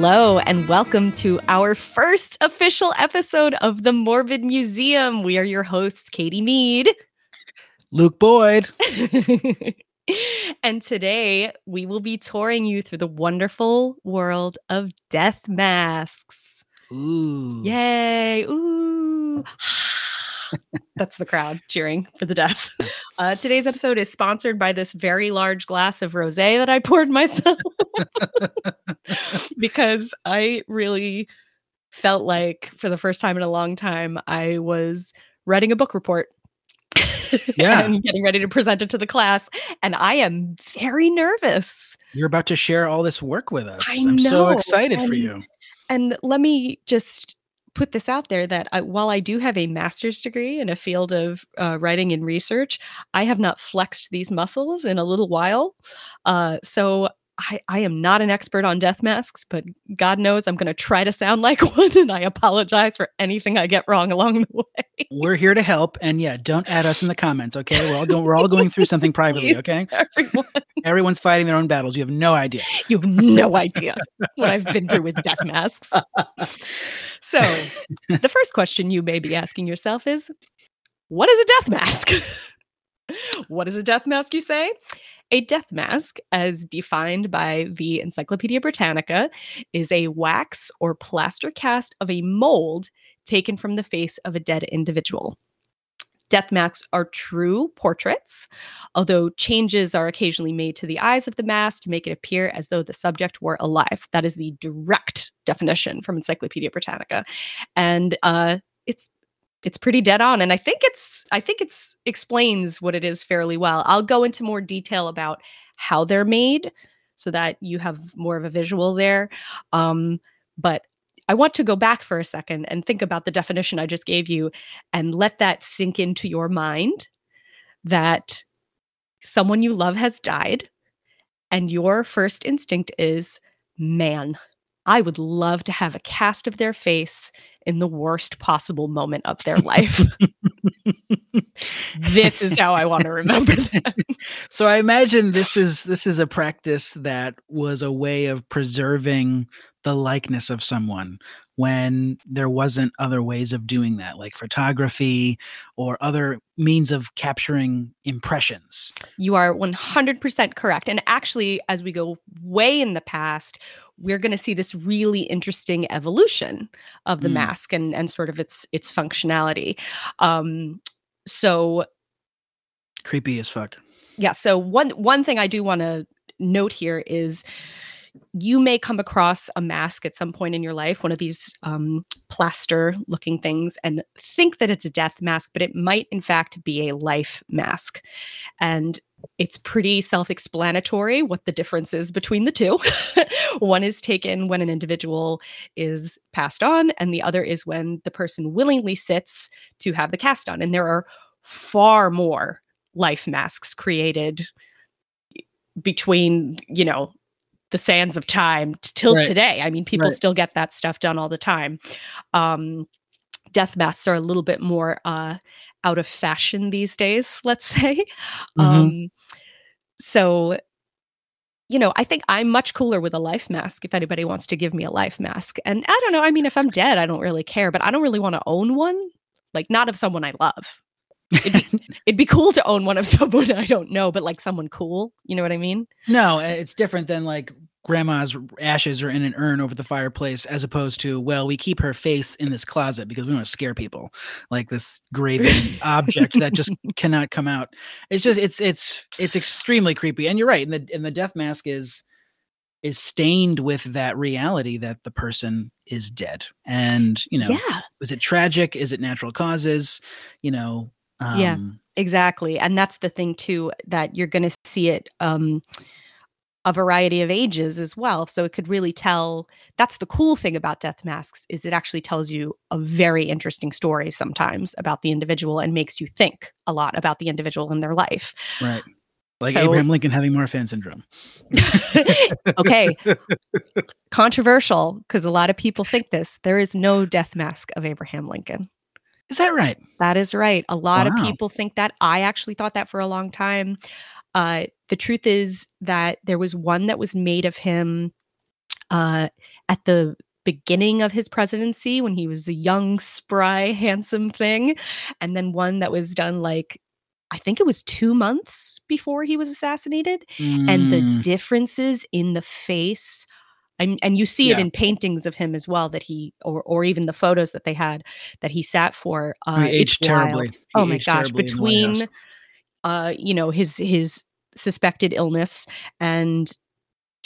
Hello, and welcome to our first official episode of the Morbid Museum. We are your hosts, Katie Mead. Luke Boyd. and today we will be touring you through the wonderful world of death masks. Ooh. Yay. Ooh. That's the crowd cheering for the death. Uh, today's episode is sponsored by this very large glass of rose that I poured myself because I really felt like, for the first time in a long time, I was writing a book report. Yeah. and getting ready to present it to the class. And I am very nervous. You're about to share all this work with us. I am so excited for you. And let me just put this out there that I, while I do have a master's degree in a field of uh, writing and research, I have not flexed these muscles in a little while. Uh, so I, I am not an expert on death masks, but God knows I'm going to try to sound like one. And I apologize for anything I get wrong along the way. We're here to help. And yeah, don't add us in the comments, okay? We're all going we're all going through something privately, okay? Everyone, Everyone's fighting their own battles. You have no idea. you have no idea what I've been through with death masks. So, the first question you may be asking yourself is what is a death mask? what is a death mask, you say? A death mask, as defined by the Encyclopedia Britannica, is a wax or plaster cast of a mold taken from the face of a dead individual. Death masks are true portraits, although changes are occasionally made to the eyes of the mask to make it appear as though the subject were alive. That is the direct definition from Encyclopedia Britannica, and uh, it's it's pretty dead on. And I think it's I think it's explains what it is fairly well. I'll go into more detail about how they're made so that you have more of a visual there. Um, but I want to go back for a second and think about the definition I just gave you and let that sink into your mind that someone you love has died and your first instinct is man i would love to have a cast of their face in the worst possible moment of their life. This is how i want to remember them So I imagine this is this is a practice that was a way of preserving the likeness of someone when there wasn't other ways of doing that like photography or other means of capturing impressions. You are 100% correct. And actually, as we go way in the past, we're going to see this really interesting evolution of the Mm. mask and, and sort of its its functionality. Um, so Creepy as fuck. yeah, so one one thing I do want to note here is you may come across a mask at some point in your life, one of these um, plaster looking things, and think that it's a death mask, but it might in fact be a life mask. And it's pretty self explanatory what the difference is between the two. One is taken when an individual is passed on, and the other is when the person willingly sits to have the cast on. And there are far more life masks created between, you know, the sands of time till Right. today. I mean, people Right. still get that stuff done all the time. Um, death masks are a little bit more uh, out of fashion these days, let's say. Mhm. Um, so, you know, I think I'm much cooler with a life mask if anybody wants to give me a life mask. And I don't know, I mean, if I'm dead, I don't really care, but I don't really want to own one. Like, not of someone I love. It'd be, it'd be cool to own one of someone I don't know, but like someone cool. You know what I mean? No, it's different than like grandma's ashes are in an urn over the fireplace, as opposed to well, we keep her face in this closet because we want to scare people, like this graven object that just cannot come out. It's just it's it's it's extremely creepy, and you're right. And the and the death mask is is stained with that reality that the person is dead, and you know, Yeah. is it tragic? Is it natural causes? You know, um, Yeah. Exactly. And that's the thing too that you're going to see it um a variety of ages as well. So it could really tell that's the cool thing about death masks is it actually tells you a very interesting story sometimes about the individual and makes you think a lot about the individual in their life. right. Like So- Abraham Lincoln having Marfan syndrome. okay. Controversial because a lot of people think this. There is no death mask of Abraham Lincoln. Is that right? That is right. A lot of people think that. I actually thought that for a long time. Uh, the truth is that there was one that was made of him uh, at the beginning of his presidency when he was a young, spry, handsome thing, and then one that was done like I think it was two months before he was assassinated, and the Mm, differences in the face. And, and you see it in paintings of him as well that he or or even the photos that they had that he sat for uh aged terribly. oh my gosh terribly in the White House. between uh you know his his suspected illness and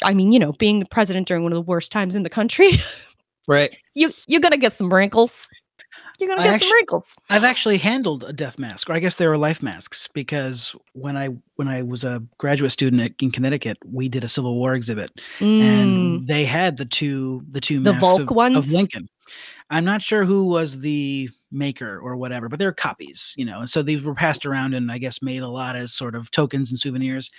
i mean you know being the president during one of the worst times in the country Right. you you're gonna get some wrinkles you're gonna I get actu- some wrinkles I've actually handled a death mask, or I guess they were life masks, because when I when I was a graduate student at, in Connecticut, we did a Civil War exhibit, Mm, and they had the two the two The masks Volk of, ones? of Lincoln. I'm not sure who was the maker or whatever, but they're copies, you know. And so these were passed around and I guess made a lot as sort of tokens and souvenirs.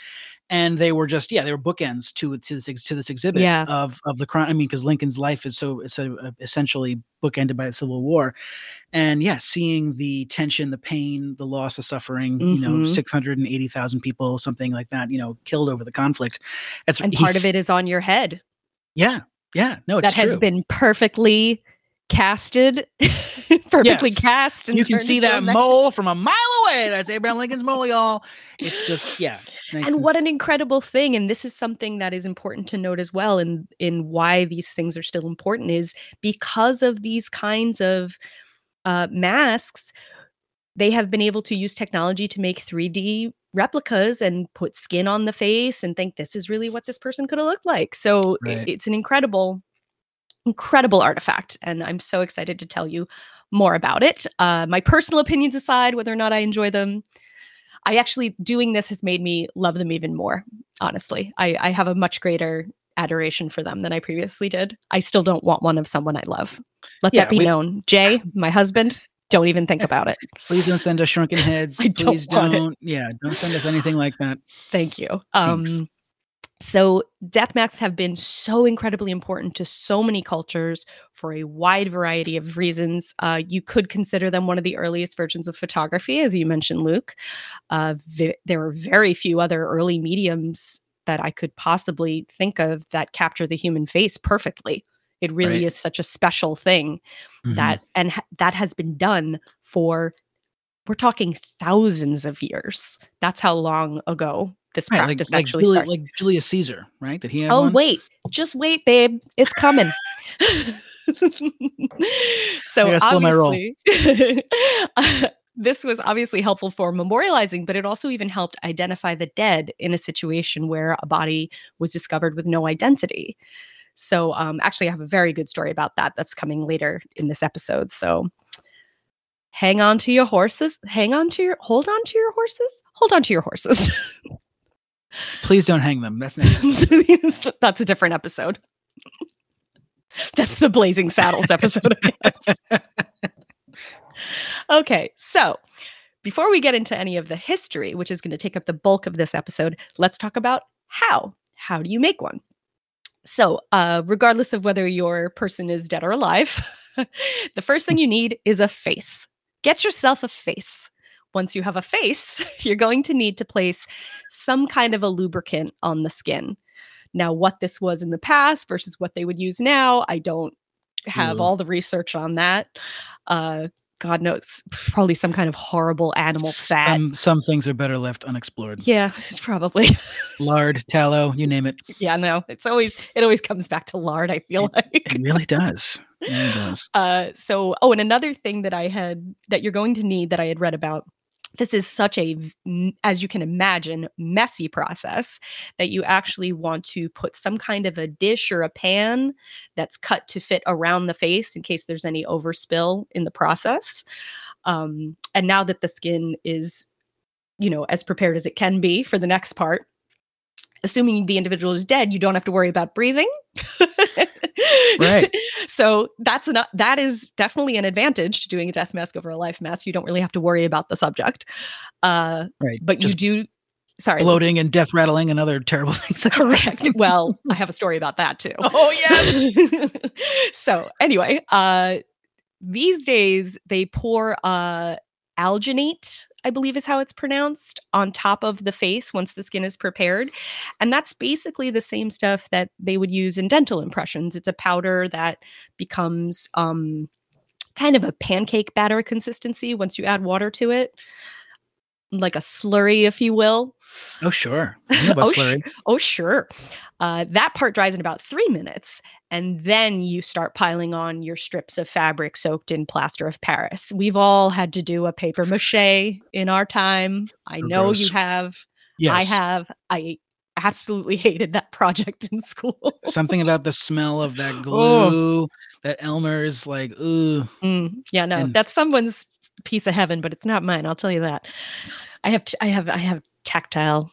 And they were just yeah, they were bookends to to this to this exhibit Yeah. of of the crime. I mean, because Lincoln's life is so it's so, uh, essentially bookended by the Civil War, and yeah, seeing the tension, the pain, the loss, the suffering. You know, Mhm. six hundred and eighty thousand people, something like that. You know, killed over the conflict. That's and he part of it is on your head Yeah, yeah. No, it's that has true. been perfectly casted perfectly Yes. cast and you can see that mole from a mile away. That's Abraham Lincoln's mole, y'all. It's just yeah. It's nice and what an incredible thing and this is something that is important to note as well in in why these things are still important is because of these kinds of uh, masks they have been able to use technology to make 3d replicas and put skin on the face and think this is really what this person could have looked like so Right. it's an incredible incredible artifact and i'm so excited to tell you more about it uh, my personal opinions aside whether or not i enjoy them I actually doing this has made me love them even more. Honestly, I, I have a much greater adoration for them than I previously did. I still don't want one of someone I love. Let Yeah, that be we- known. Jay, my husband, don't even think about it. Please don't send us shrunken heads. I don't Please it. don't. Yeah, don't send us anything like that. Thank you. Thanks. So death masks have been so incredibly important to so many cultures for a wide variety of reasons. Uh, you could consider them one of the earliest versions of photography, as you mentioned, Luke. Uh, there are very few other early mediums that I could possibly think of that capture the human face perfectly. It really Right. is such a special thing Mhm. that and ha- that has been done for we're talking thousands of years. That's how long ago this Right, like, practice like, actually Julius, starts. like Julius Caesar, right? Did he oh one? wait, just wait, babe, it's coming. so I gotta slow my roll. obviously, this was obviously helpful for memorializing, but it also even helped identify the dead in a situation where a body was discovered with no identity. So, um, actually, I have a very good story about that that's coming later in this episode. So, hang on to your horses. Hang on to your, hold on to your horses. Hold on to your horses. Please don't hang them. That's that's a different episode. That's the Blazing Saddles episode. I guess. okay, so before we get into any of the history, which is going to take up the bulk of this episode, let's talk about how. How do you make one? So, uh, regardless of whether your person is dead or alive, the first thing you need is a face. Get yourself a face. Once you have a face, you're going to need to place some kind of a lubricant on the skin. Now, what this was in the past versus what they would use now, I don't have Ooh. all the research on that. Uh, God knows, probably some kind of horrible animal fat. Some, some things are better left unexplored. yeah, probably. Lard, tallow, you name it. yeah, no, it's always it always comes back to lard. I feel like. It really does. It really does. Uh, so, oh, and another thing that I had that you're going to need that I had read about. This is such a as you can imagine, messy process that you actually want to put some kind of a dish or a pan that's cut to fit around the face in case there's any overspill in the process. Um, and now that the skin is, you know, as prepared as it can be for the next part, assuming the individual is dead, you don't have to worry about breathing. Right. So that's an that is definitely an advantage to doing a death mask over a life mask. You don't really have to worry about the subject. Uh, Right. but Just you do sorry. bloating and death rattling and other terrible things. Correct. Well, I have a story about that too. Oh, yes. so anyway, uh these days they pour uh alginate, I believe is how it's pronounced, on top of the face once the skin is prepared. And that's basically the same stuff that they would use in dental impressions. It's a powder that becomes um, kind of a pancake batter consistency once you add water to it. Like a slurry, if you will. Oh, sure. I know about Oh, sh- Oh, sure. Uh, that part dries in about three minutes. And then you start piling on your strips of fabric soaked in plaster of Paris. We've all had to do a paper mache in our time. I know you have. Yes. I have. I absolutely hated that project in school. Something about the smell of that Oh. glue, that Elmer's like, ooh. Mm, yeah, no, And- that's someone's piece of heaven, but it's not mine. I'll tell you that. I have. T- I have. I have tactile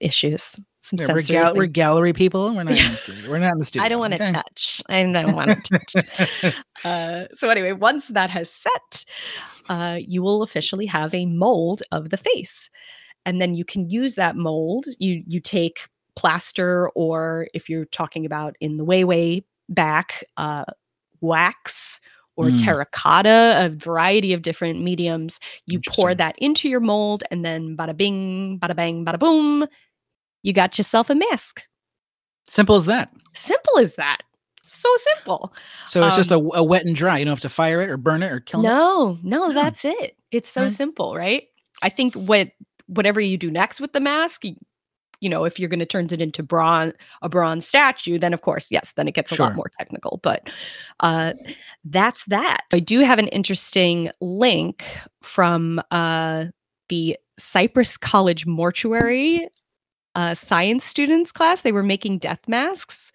issues. Some Yeah, we're, sensory gal- we're gallery people. We're not in the. We're not in the studio. I don't want to okay? touch. I don't want to touch. Uh, so anyway, once that has set, uh, you will officially have a mold of the face, and then you can use that mold. You you take plaster, or if you're talking about in the way way back, uh, wax or Mm. terracotta, a variety of different mediums. You pour that into your mold, and then bada bing, bada bang, bada boom, you got yourself a mask. Simple as that. Simple as that. So simple. So it's just a, Um, a wet and dry. You don't have to fire it or burn it or kill it. No, no, that's it. It's so simple, right? I think what whatever you do next with the mask, you, know, if you're going to turn it into bronze a bronze statue, then of course, yes, then it gets a Sure. lot more technical. But uh, that's that. I do have an interesting link from uh, the Cypress College mortuary uh, science students class. They were making death masks.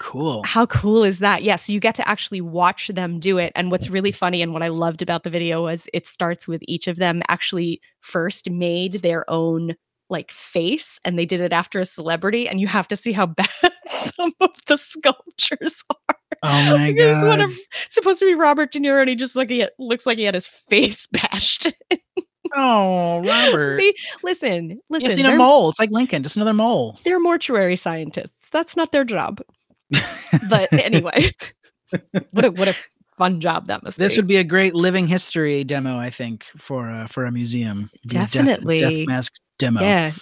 Cool. How cool is that? Yeah, so you get to actually watch them do it. And what's really funny and what I loved about the video was it starts with each of them actually first made their own like face and they did it after a celebrity and you have to see how bad some of the sculptures are. Oh my Like, There's one god. of supposed to be Robert De Niro and he just like he looks like he had his face bashed. Oh, Robert. They- listen, listen. You've seen a mole. It's like Lincoln, just another mole. they're mortuary scientists. That's not their job. But anyway, what a what a fun job that must be This be. would be a great living history demo, I think, for uh, for a museum. A death- Definitely. death, mask demo. yeah,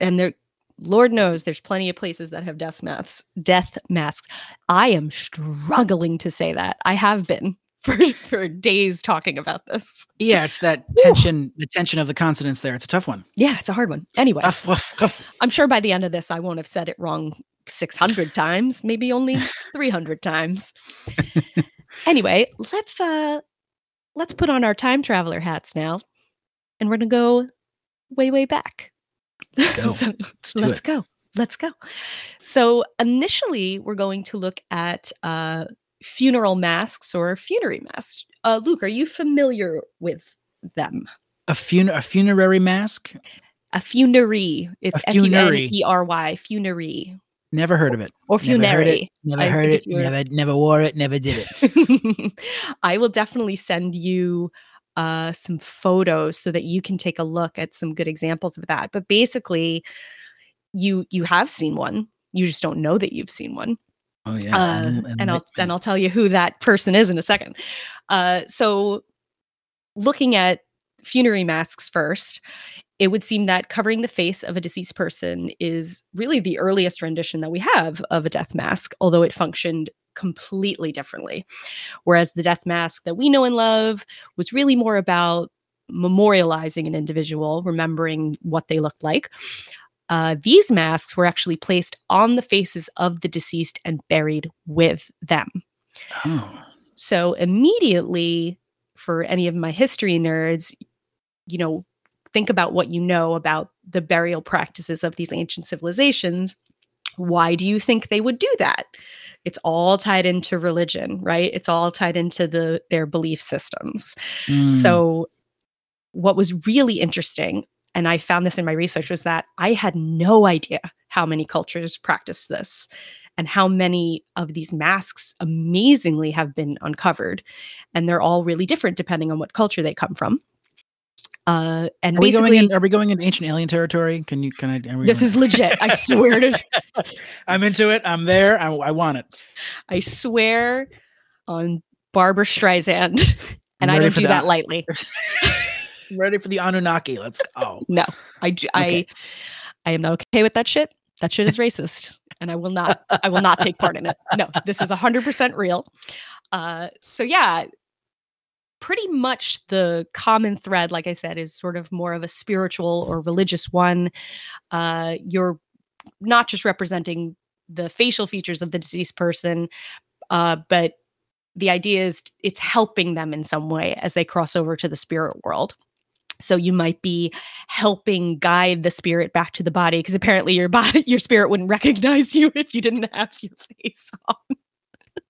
and there, Lord knows, there's plenty of places that have death masks. Death masks. I am struggling to say that. I have been for for days talking about this. Yeah, it's that tension, the tension of the consonants there. It's a tough one. Yeah, it's a hard one. Anyway, Huff, huff, huff. I'm sure by the end of this, I won't have said it wrong 600 times, maybe only 300 times. anyway, let's uh let's put on our time traveler hats now, and we're gonna go way way back. Let's go. So, Let's let's go. Let's go. So initially, we're going to look at uh, funeral masks or funerary masks. Uh, Luke, are you familiar with them? A, fun- a funerary mask? A funerary. It's F U N funerary. E R Y. Funerary Never heard of it. or Never heard it. funerary. Never heard it. if you were- Never, never wore it. Never did it. I will definitely send you uh, some photos so that you can take a look at some good examples of that. But basically, you you have seen one. You just don't know that you've seen one. Oh yeah. Uh, en- and I'll enlighten and. I'll tell you who that person is in a second. Uh, so, looking at funerary masks first, it would seem that covering the face of a deceased person is really the earliest rendition that we have of a death mask, although it functioned completely differently. Whereas the death mask that we know and love was really more about memorializing an individual, remembering what they looked like. Uh, these masks were actually placed on the faces of the deceased and buried with them. Oh. So immediately, for any of my history nerds, you know, think about what you know about the burial practices of these ancient civilizations. Why do you think they would do that? It's all tied into religion, right? It's all tied into the their belief systems. Mm. So, what was really interesting, and I found this in my research, was that I had no idea how many cultures practice this and how many of these masks amazingly have been uncovered. And they're all really different depending on what culture they come from. Uh, and Are we going basically, in? Are we going into ancient alien territory? Can you? Can I? this going- is legit. I swear to I'm into it. I'm there. I, I want it. I swear on Barbra Streisand. And I don't do that that. lightly. Ready for the Anunnaki. Let's go. No, I Okay. I I am not okay with that shit. That shit is racist, and I will not. I will not take part in it. No, this is hundred percent real. Uh, so yeah, pretty much the common thread, like I said, is sort of more of a spiritual or religious one. Uh, you're not just representing the facial features of the deceased person, uh, but the idea is it's helping them in some way as they cross over to the spirit world. So you might be helping guide the spirit back to the body because apparently your body, your spirit wouldn't recognize you if you didn't have your face on.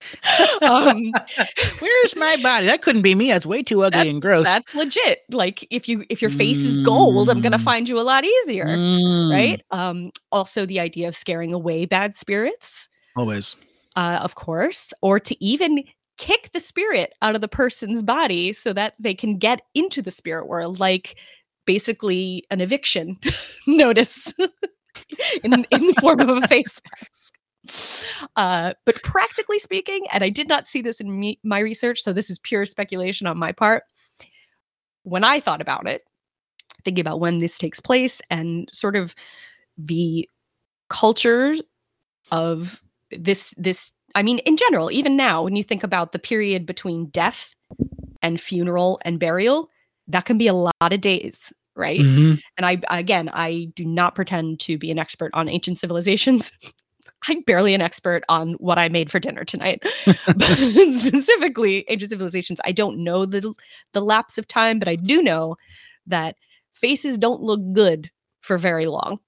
um, Where's my body? That couldn't be me. That's way too ugly and gross. that's legit. Like if you if your face is gold, I'm gonna Mm. find you a lot easier, Mm, right? Um, also the idea of scaring away bad spirits. Always. uh, of course, or to even kick the spirit out of the person's body so that they can get into the spirit world, like basically an eviction notice in, in the form of a face mask. Uh, but practically speaking, and I did not see this in me, my research, so this is pure speculation on my part. When I thought about it, thinking about when this takes place and sort of the culture of this this i mean in general even now when you think about the period between death and funeral and burial that can be a lot of days right Mhm. and i again i do not pretend to be an expert on ancient civilizations i'm barely an expert on what i made for dinner tonight but specifically ancient civilizations i don't know the the lapse of time but i do know that faces don't look good for very long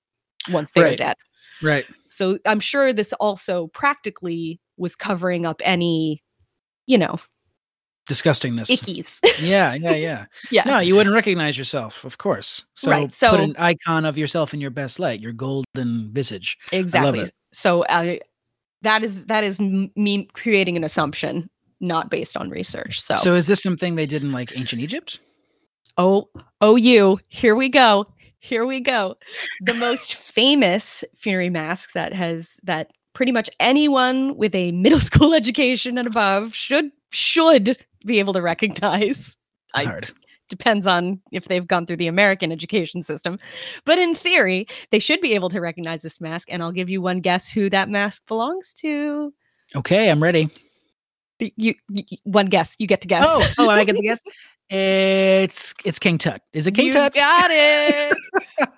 once they're Right. dead Right. so I'm sure this also practically was covering up any, you know, Disgustingness. ickies. Yeah, yeah, yeah. yeah. No, you wouldn't recognize yourself, of course. So, Right, put an icon of yourself in your best light, your golden visage. exactly. So uh, that is that is me creating an assumption not based on research. So, So, is this something they did in like ancient Egypt? oh oh you, here we go. Here we go. The most famous funerary mask that has that pretty much anyone with a middle school education and above should should be able to recognize. It's I- hard. Depends on if they've gone through the American education system. But in theory, they should be able to recognize this mask. And I'll give you one guess who that mask belongs to. Okay, I'm ready. You, y- y- one guess. You get to guess. Oh, oh, I get the guess. It's it's King Tut. Is it King you Tut? got it.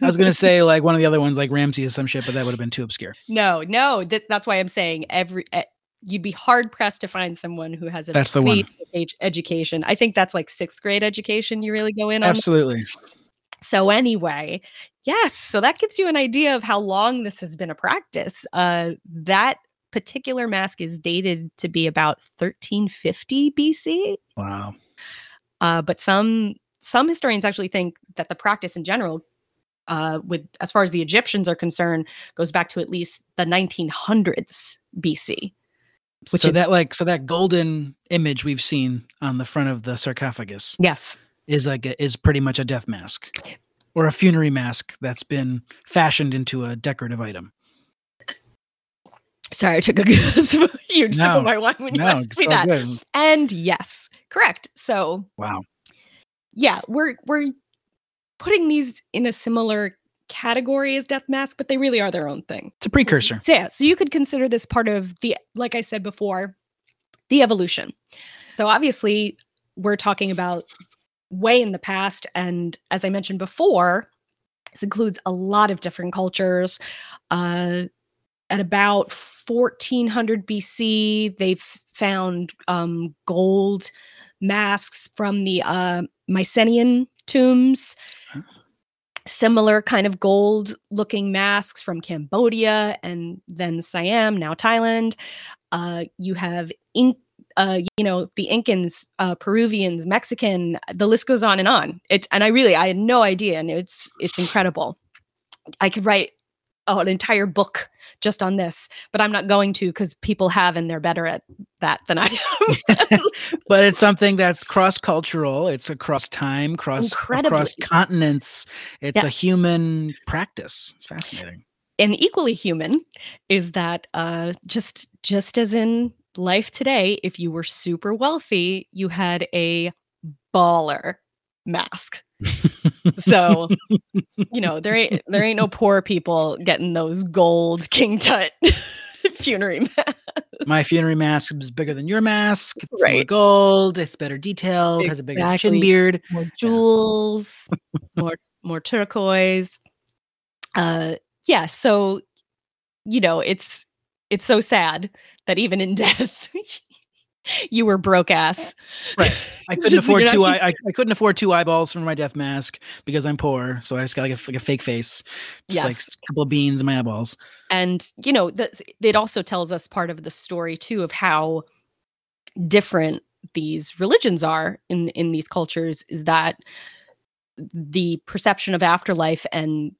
I was gonna say like one of the other ones, like Ramsey or some shit, but that would have been too obscure. no, no. That, that's why I'm saying every. You'd be hard pressed to find someone who has a That's the one. education. I think that's like sixth grade education. You really go in on Absolutely. So anyway, yes, so that gives you an idea of how long this has been a practice. Uh, that particular mask is dated to be about 1350 BC, Wow. uh, but some some historians actually think that the practice in general, uh, with as far as the Egyptians are concerned, goes back to at least the 1900s BC. Which so is- that like so that golden image we've seen on the front of the sarcophagus Yes. is like a, is pretty much a death mask or a funerary mask that's been fashioned into a decorative item. Sorry, I took a huge sip No, of my wine when you No, asked me that. good. And yes, correct. So Wow. yeah, we're we're putting these in a similar category as death mask, but they really are their own thing. It's a precursor. So yeah, so you could consider this part of the like I said before, the evolution. So obviously, we're talking about way in the past and as I mentioned before, this includes a lot of different cultures. Uh at about 1400 BC, they've found um, gold masks from the uh, Mycenaean tombs. Similar kind of gold looking masks from Cambodia and then Siam, now Thailand. Uh, you have ink, uh, you know, the Incans, uh, Peruvians, Mexican. The list goes on and on. It's and I really I had no idea, and it's it's incredible. I could write oh, an entire book just on this, but I'm not going to because people have and they're better at that than I am. but it's something that's cross cultural. It's across time, cross across continents. It's a human practice. It's fascinating. and equally human is that uh, just just as in life today, if you were super wealthy, you had a baller mask. so, you know, there ain't there ain't no poor people getting those gold King Tut funerary mask. My funerary mask is bigger than your mask. It's more Right. gold. It's better detailed. Has a bigger chin Exactly. beard. More jewels, more more turquoise. Uh yeah, so you know, it's it's so sad that even in death you were broke ass. Right. I couldn't afford two. Eye, I, I couldn't afford two eyeballs for my death mask because I'm poor. So I just got like a, like a fake face, just like a couple of beans in my eyeballs. and you know that it also tells us part of the story too of how different these religions are in in these cultures is that the perception of afterlife and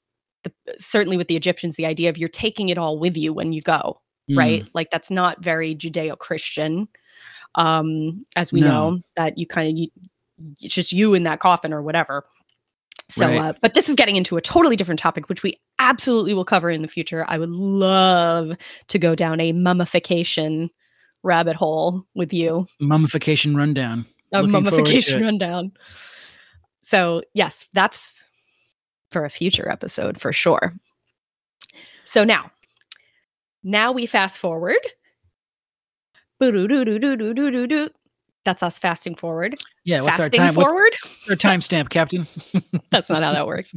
the, certainly with the Egyptians the idea of you're taking it all with you when you go Mm. right like that's not very judeo-christian um as we No. know that you kind of it's just you in that coffin or whatever so Right. uh, but this is getting into a totally different topic which we absolutely will cover in the future i would love to go down a mummification rabbit hole with you Mummification rundown. a Looking mummification rundown so yes that's for a future episode for sure so now now we fast forward. That's us fasting forward Yeah. What's our fasting time? What's forward our timestamp, Captain? that's not how that works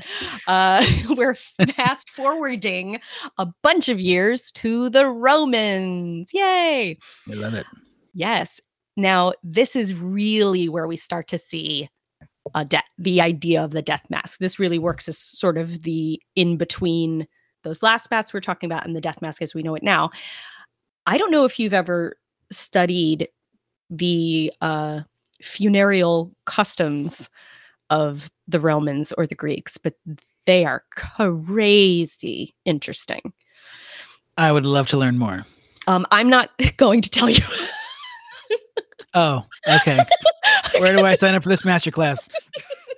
uh, we're fast forwarding a bunch of years to the romans yay I love it. Yes. Now, this is really where we start to see a de- the idea of the death mask. This really works as sort of the in between those last masks we're talking about and the death mask as we know it now. I don't know if you've ever studied the uh, funereal customs of the Romans or the Greeks, but they are crazy interesting. I would love to learn more. Um, I'm not going to tell you. Oh, okay. Where do I sign up for this masterclass?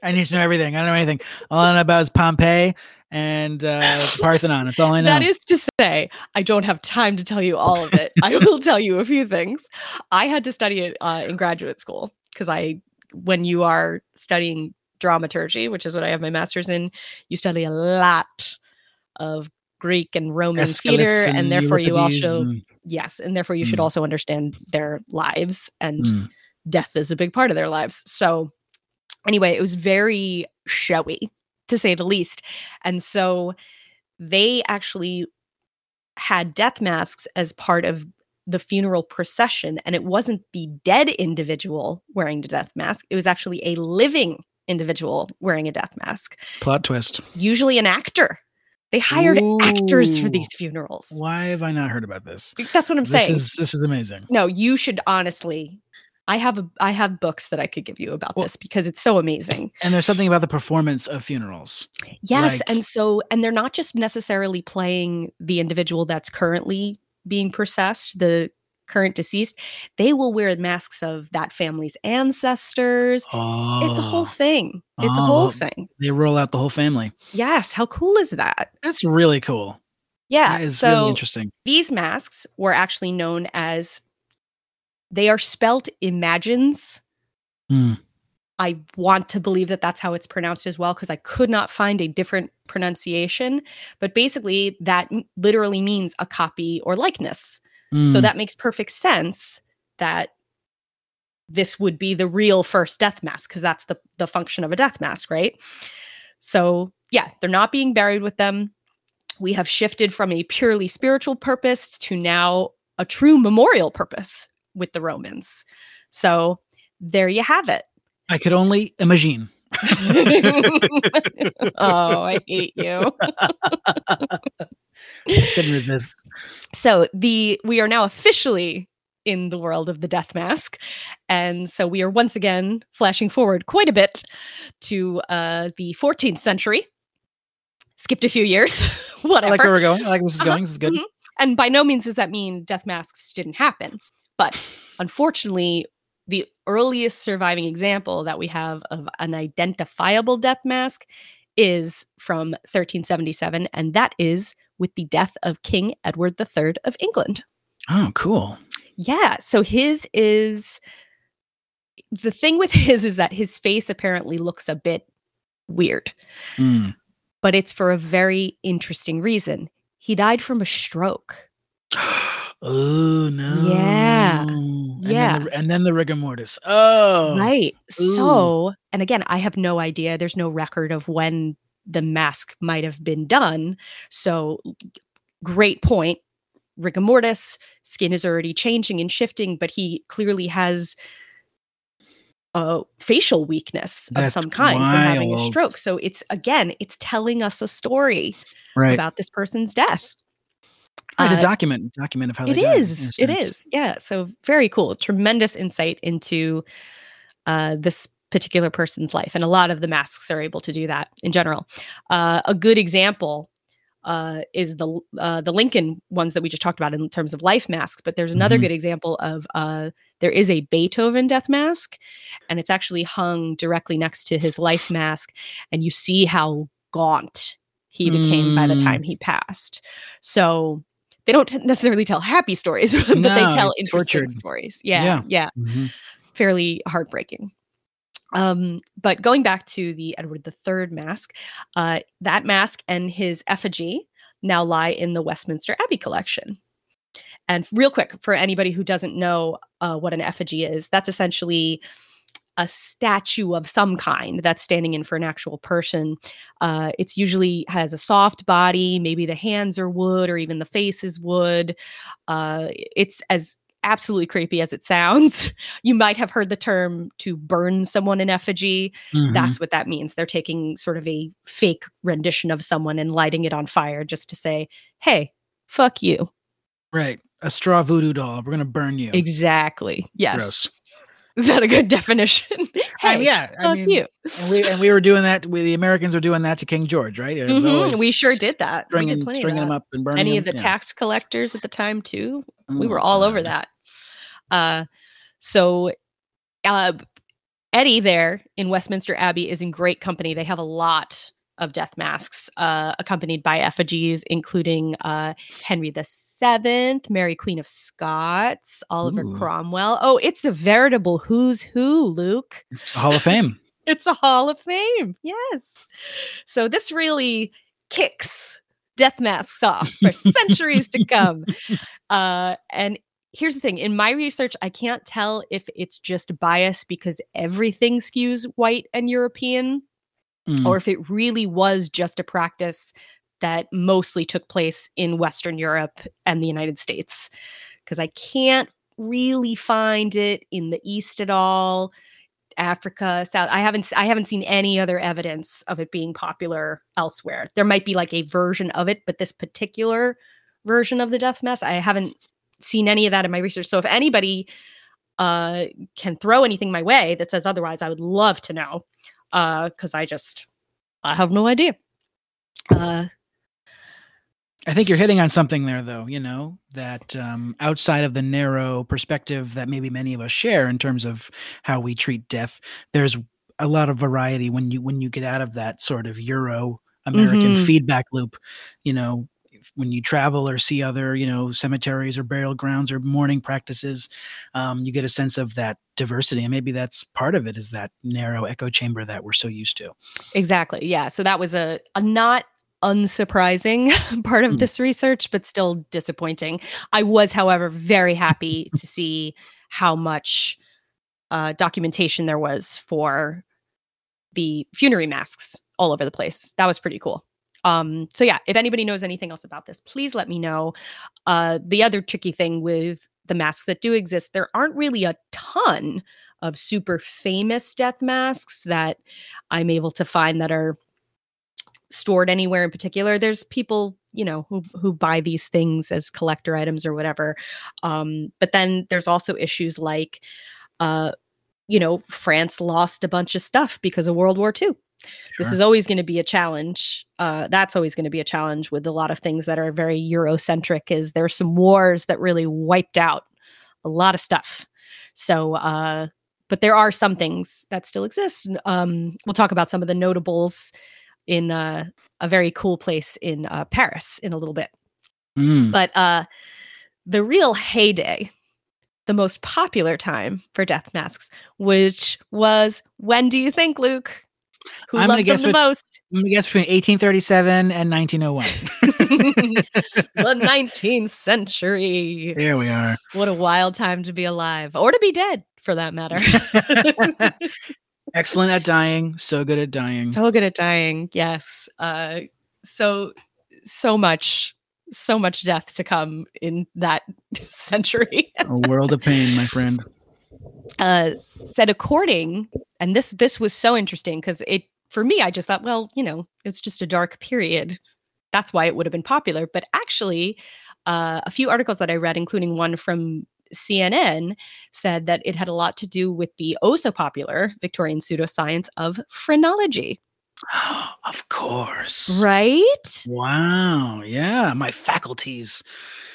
I need to know everything. I don't know anything. All I know about is Pompeii and uh, Parthenon. That's all I know. That is to say, I don't have time to tell you all of it. I will tell you a few things. I had to study it uh, in graduate school because I, when you are studying dramaturgy, which is what I have my master's in, you study a lot of Greek and Roman Aeschylus theater, and, therefore you also and- yes, and therefore you should Mm. also understand their lives and Mm. death is a big part of their lives. So, anyway, it was very showy to say the least. And so they actually had death masks as part of the funeral procession. And it wasn't the dead individual wearing the death mask, it was actually a living individual wearing a death mask, Plot twist. usually an actor. They hired actors for these funerals. Why have I not heard about this? That's what I'm This saying. is this is amazing. No, you should honestly. I have a I have books that I could give you about Well- this because it's so amazing. And there's something about the performance of funerals. Yes, like- and so and they're not just necessarily playing the individual that's currently being processed, the current deceased. They will wear masks of that family's ancestors. Oh, It's a whole ah. thing. It's a Oh, whole thing. They roll out the whole family. Yes, how cool is that? That's really cool. Yeah, that is so really interesting. these masks were actually known as they are spelt imagines Hmm. I want to believe that that's how it's pronounced as well because I could not find a different pronunciation. But basically, that literally means a copy or likeness. So Mm. that makes perfect sense that this would be the real first death mask because that's the, the function of a death mask, right? So, yeah, they're not being buried with them. We have shifted from a purely spiritual purpose to now a true memorial purpose with the Romans. So, there you have it. I could only imagine. oh, I hate you. Couldn't resist. So the we are now officially in the world of the death mask, and so we are once again flashing forward quite a bit to uh, the 14th century. Skipped a few years, I like where we're going. I like where this is Uh-huh, going. This is good. mhm. And by no means does that mean death masks didn't happen, but unfortunately, the earliest surviving example that we have of an identifiable death mask is from 1377, and that is with the death of King Edward III of England. Oh, cool. Yeah, so his is the thing with his is that his face apparently looks a bit weird, Mm. but it's for a very interesting reason. He died from a stroke. oh no. Yeah. And Yeah. Then the, and then the rigor mortis. Oh. Right. Ooh. So, and again, I have no idea. There's no record of when the mask might have been done. So, great point. Rigor mortis, skin is already changing and shifting, but he clearly has a facial weakness of That's some kind from having a stroke. So, it's again, it's telling us a story Right. about this person's death. Right, Uh, a document document of how It they died, in is. a It is. Yeah. So very cool. Tremendous insight into uh, this particular person's life, and a lot of the masks are able to do that in general. Uh, a good example uh, is the uh, the Lincoln ones that we just talked about in terms of life masks. But there's another Mhm. good example of uh, there is a Beethoven death mask, and it's actually hung directly next to his life mask, and you see how gaunt he became by the Mm. time he passed. So they don't necessarily tell happy stories, but No, they tell interesting tortured. stories. Yeah, Yeah. yeah, Mhm. fairly heartbreaking. Um, but going back to the Edward III mask, uh, that mask and his effigy now lie in the Westminster Abbey collection. And real quick, for anybody who doesn't know uh, what an effigy is, that's essentially a statue of some kind that's standing in for an actual person. Uh, it's usually has a soft body, maybe the hands are wood or even the face is wood. Uh, it's as absolutely creepy as it sounds. You might have heard the term to burn someone in effigy. Mhm. That's what that means. They're taking sort of a fake rendition of someone and lighting it on fire just to say, hey, fuck you. right. A straw voodoo doll. We're gonna burn you. Exactly. Yes. Gross. Is that a good definition? I- hey, yeah, I mean, you. And we and we were doing that. We, the Americans were doing that to King George, right? Mhm, we sure did that. We did Stringing, them up and burning Any of the yeah. tax collectors at the time too. we Oh, were all over that. Uh, so uh, Eddie there in Westminster Abbey is in great company. They have a lot of death masks uh, accompanied by effigies, including uh, Henry VII, Mary Queen of Scots, Oliver Ooh. Cromwell. Oh, it's a veritable who's who, Luke. It's a Hall of Fame. It's a Hall of Fame. Yes. So this really kicks death masks off for centuries to come. Uh, and here's the thing in my research, I can't tell if it's just bias because everything skews white and European, Mm. or if it really was just a practice that mostly took place in Western Europe and the United States. Because I can't really find it in the East at all. Africa, South. I haven't. I haven't seen any other evidence of it being popular elsewhere. There might be like a version of it, but this particular version of the death mask, I haven't seen any of that in my research. So if anybody uh, can throw anything my way that says otherwise, I would love to know because I just I have no idea. Uh, I think you're hitting on something there, though. You know that um, outside of the narrow perspective that maybe many of us share in terms of how we treat death, there's a lot of variety when you when you get out of that sort of Euro American Mhm. feedback loop. You know, when you travel or see other you know cemeteries or burial grounds or mourning practices, um, you get a sense of that diversity, and maybe that's part of it is that narrow echo chamber that we're so used to. Exactly. Yeah. So that was a, a not unsurprising part of Mm. this research, but still disappointing. I was, however, very happy to see how much uh, documentation there was for the funerary masks all over the place. That was pretty cool. Um, so yeah, if anybody knows anything else about this, please let me know. Uh, the other tricky thing with the masks that do exist, there aren't really a ton of super famous death masks that I'm able to find that are stored anywhere in particular. There's people, you know, who who buy these things as collector items or whatever. Um, but then there's also issues like uh, you know, France lost a bunch of stuff because of World War II. This is always going to be a challenge. Uh, that's always going to be a challenge with a lot of things that are very Eurocentric. Is there's some wars that really wiped out a lot of stuff. So, uh, but there are some things that still exist. Um, we'll talk about some of the notables in uh, a very cool place in uh, Paris in a little bit. Mm. But uh, the real heyday the most popular time for death masks, which was when do you think, Luke? Who I'm gonna loved them guess the with- most? I'm gonna guess between 1837 and 1901. the 19th century. there we are. What a wild time to be alive or to be dead for that matter. Excellent at dying. So good at dying. so good at dying. Yes. Uh so so much so much death to come in that century. A world of pain, my friend. Uh said according and this this was so interesting because it for me I just thought well, you know, it's just a dark period. That's why it would have been popular, but actually uh, a few articles that I read including one from CNN said that it had a lot to do with the oh so popular Victorian pseudoscience of phrenology. of course. Right? Wow. Yeah. My faculties.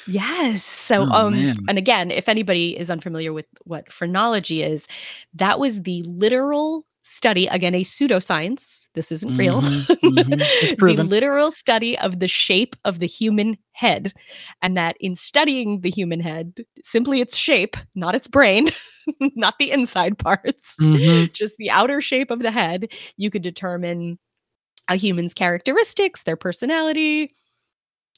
Yes. So Oh, um man. and again, if anybody is unfamiliar with what phrenology is, that was the literal study again a pseudoscience. This isn't real. Mhm, mhm. It's the literal study of the shape of the human head and that in studying the human head, simply its shape, not its brain, not the inside parts, Mhm. just the outer shape of the head, you could determine a human's characteristics, their personality,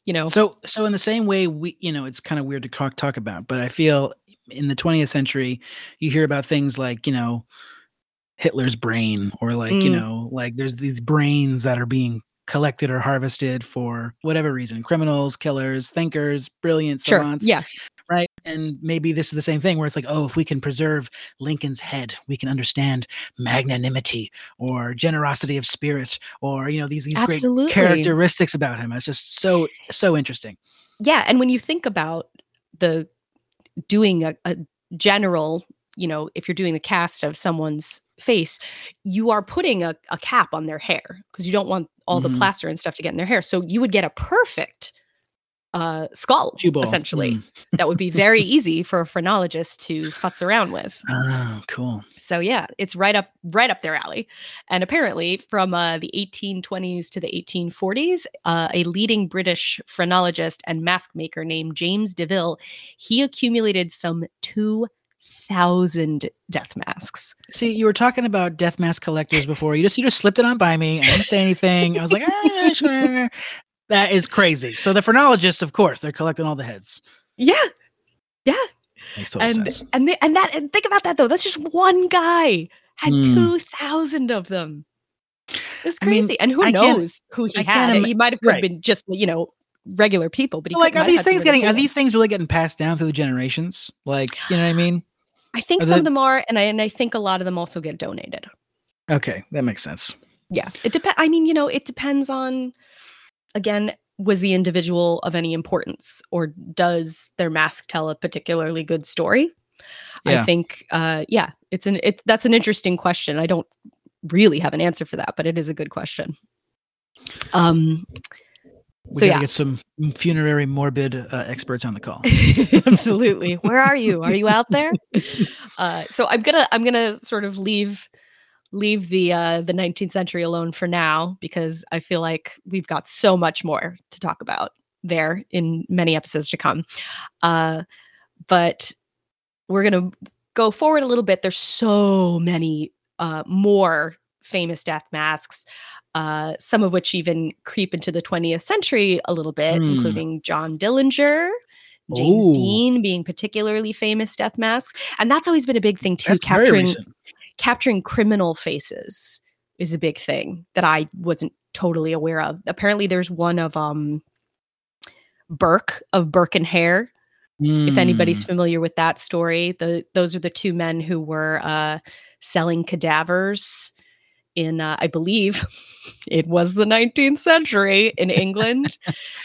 you know. So, so in the same way, we, you know, it's kind of weird to talk, talk about, but I feel in the 20th century, you hear about things like, you know, Hitler's brain, or like, you Mm. know, like there's these brains that are being collected or harvested for whatever reason criminals, killers, thinkers, brilliant sure. savants. Yeah. Right. And maybe this is the same thing where it's like, oh, if we can preserve Lincoln's head, we can understand magnanimity or generosity of spirit or, you know, these, these Absolutely. great characteristics about him. It's just so, so interesting. yeah and when you think about the doing a, a general you know if you're doing the cast of someone's face you are putting a, a cap on their hair because you don't want all Mhm. the plaster and stuff to get in their hair so you would get a perfect uh skull Cue ball. essentially Mm. that would be very easy for a phrenologist to futz around with Oh, cool. so yeah it's right up right up their alley and apparently from uh, the 1820s to the 1840s uh, a leading british phrenologist and mask maker named james deville he accumulated some 2000 death masks See, you were talking about death mask collectors before. You just you just slipped it on by me. I didn't say anything. I was like, "Ah, sure." that is crazy. So the phrenologists, of course, they're collecting all the heads. yeah yeah. Makes and sense. and they, and that and think about that though that's just one guy had Hmm. 2000 of them it's I mean, crazy and who I knows who he I had he might have right. been just you know regular people but like, are these have had some things getting are these things really getting passed down through the generations? Like, you know what I mean? I think Are some of them are, and I and I think a lot of them also get donated. Okay, that makes sense. Yeah, it depends. I mean, you know, it depends on. Again, was the individual of any importance, or does their mask tell a particularly good story? I think, uh, yeah, it's an it. That's an interesting question. I don't really have an answer for that, but it is a good question. Um. We So yeah, get some funerary morbid uh, experts on the call. absolutely. Where are you? Are you out there? Uh, so I'm gonna I'm gonna sort of leave leave the uh, the 19th century alone for now because I feel like we've got so much more to talk about there in many episodes to come. Uh, but we're gonna go forward a little bit. There's so many uh, more famous death masks. Uh, some of which even creep into the 20th century a little bit, Hmm. including John Dillinger, James Ooh. Dean being particularly famous death masks, and that's always been a big thing too. That's capturing capturing criminal faces is a big thing that I wasn't totally aware of. Apparently, there's one of um Burke of Burke and Hare. If anybody's Mm. familiar with that story, the those are the two men who were uh, selling cadavers in, uh, I believe, it was the 19th century in England,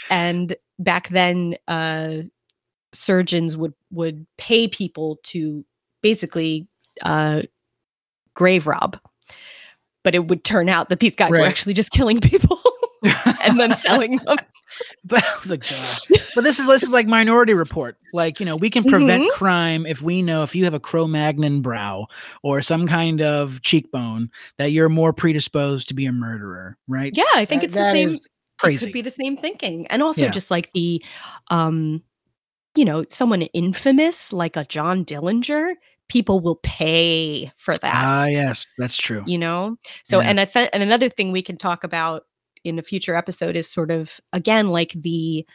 and back then, uh, surgeons would would pay people to basically uh, grave rob, but it would turn out that these guys were actually just killing people and then selling them. But oh the God. But this is this is like Minority Report. Like you know, we can prevent Mhm. crime if we know if you have a Cro-Magnon brow or some kind of cheekbone that you're more predisposed to be a murderer, right? Yeah, I think That- it's the same. is It crazy. could be the same thinking, and also Yeah. just like the, um, you know, someone infamous like a John Dillinger, people will pay for that. Ah, yes, that's true. You know? So, Yeah. and I th- and another thing we can talk about in a future episode is sort of again like the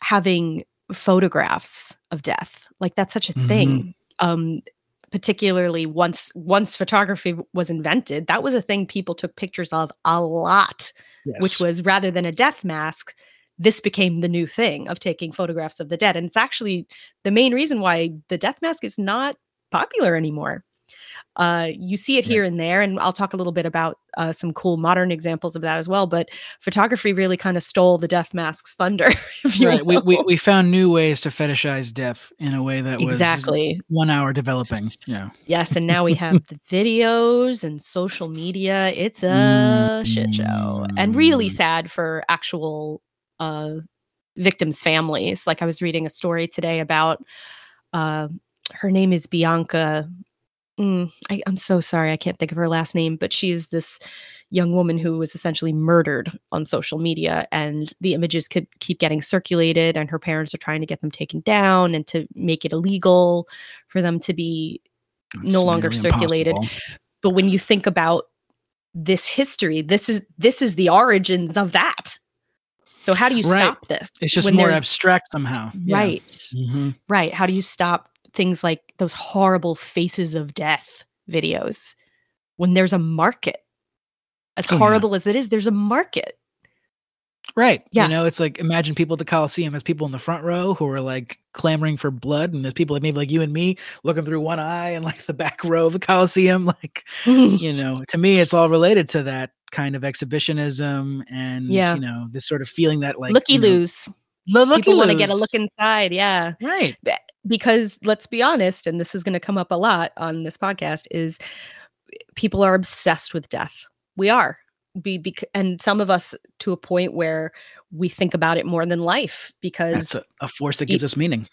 having photographs of death. Like that's such a Mhm. thing. Um particularly once once photography was invented, that was a thing people took pictures of a lot which was rather than a death mask, this became the new thing of taking photographs of the dead. And it's actually the main reason why the death mask is not popular anymore. Uh, you see it Right. here and there, and I'll talk a little bit about uh, some cool modern examples of that as well. But photography really kind of stole the death mask's thunder. Right. We, we we found new ways to fetishize death in a way that was exactly. one hour developing. Yeah. Yes, and now we have the videos and social media. It's a shit show and really Mm. sad for actual uh victims' families. Like I was reading a story today about uh her name is Bianca. Mm, I, I'm so sorry, I can't think of her last name, but she is this young woman who was essentially murdered on social media, and the images could keep getting circulated, and her parents are trying to get them taken down and to make it illegal for them to be It's no longer circulated. impossible. but when you think about this history this is this is the origins of that so how do you Right. stop this It's just when more abstract somehow. Yeah. right Mhm. right how do you stop things like those horrible faces of death videos when there's a market as Oh, yeah. horrible as it is there's a market Right. Yeah. You know, it's like imagine people at the Coliseum as people in the front row who are like clamoring for blood, and there's people like maybe like you and me looking through one eye and like the back row of the Coliseum. Like, you know, to me, it's all related to that kind of exhibitionism and Yeah. you know, this sort of feeling that like looky you know, loos lo- looky people want to get a look inside yeah Right. Because let's be honest and this is going to come up a lot on this podcast is people are obsessed with death. We are. Be, bec- and some of us to a point where we think about it more than life because That's a, a force that gives us meaning.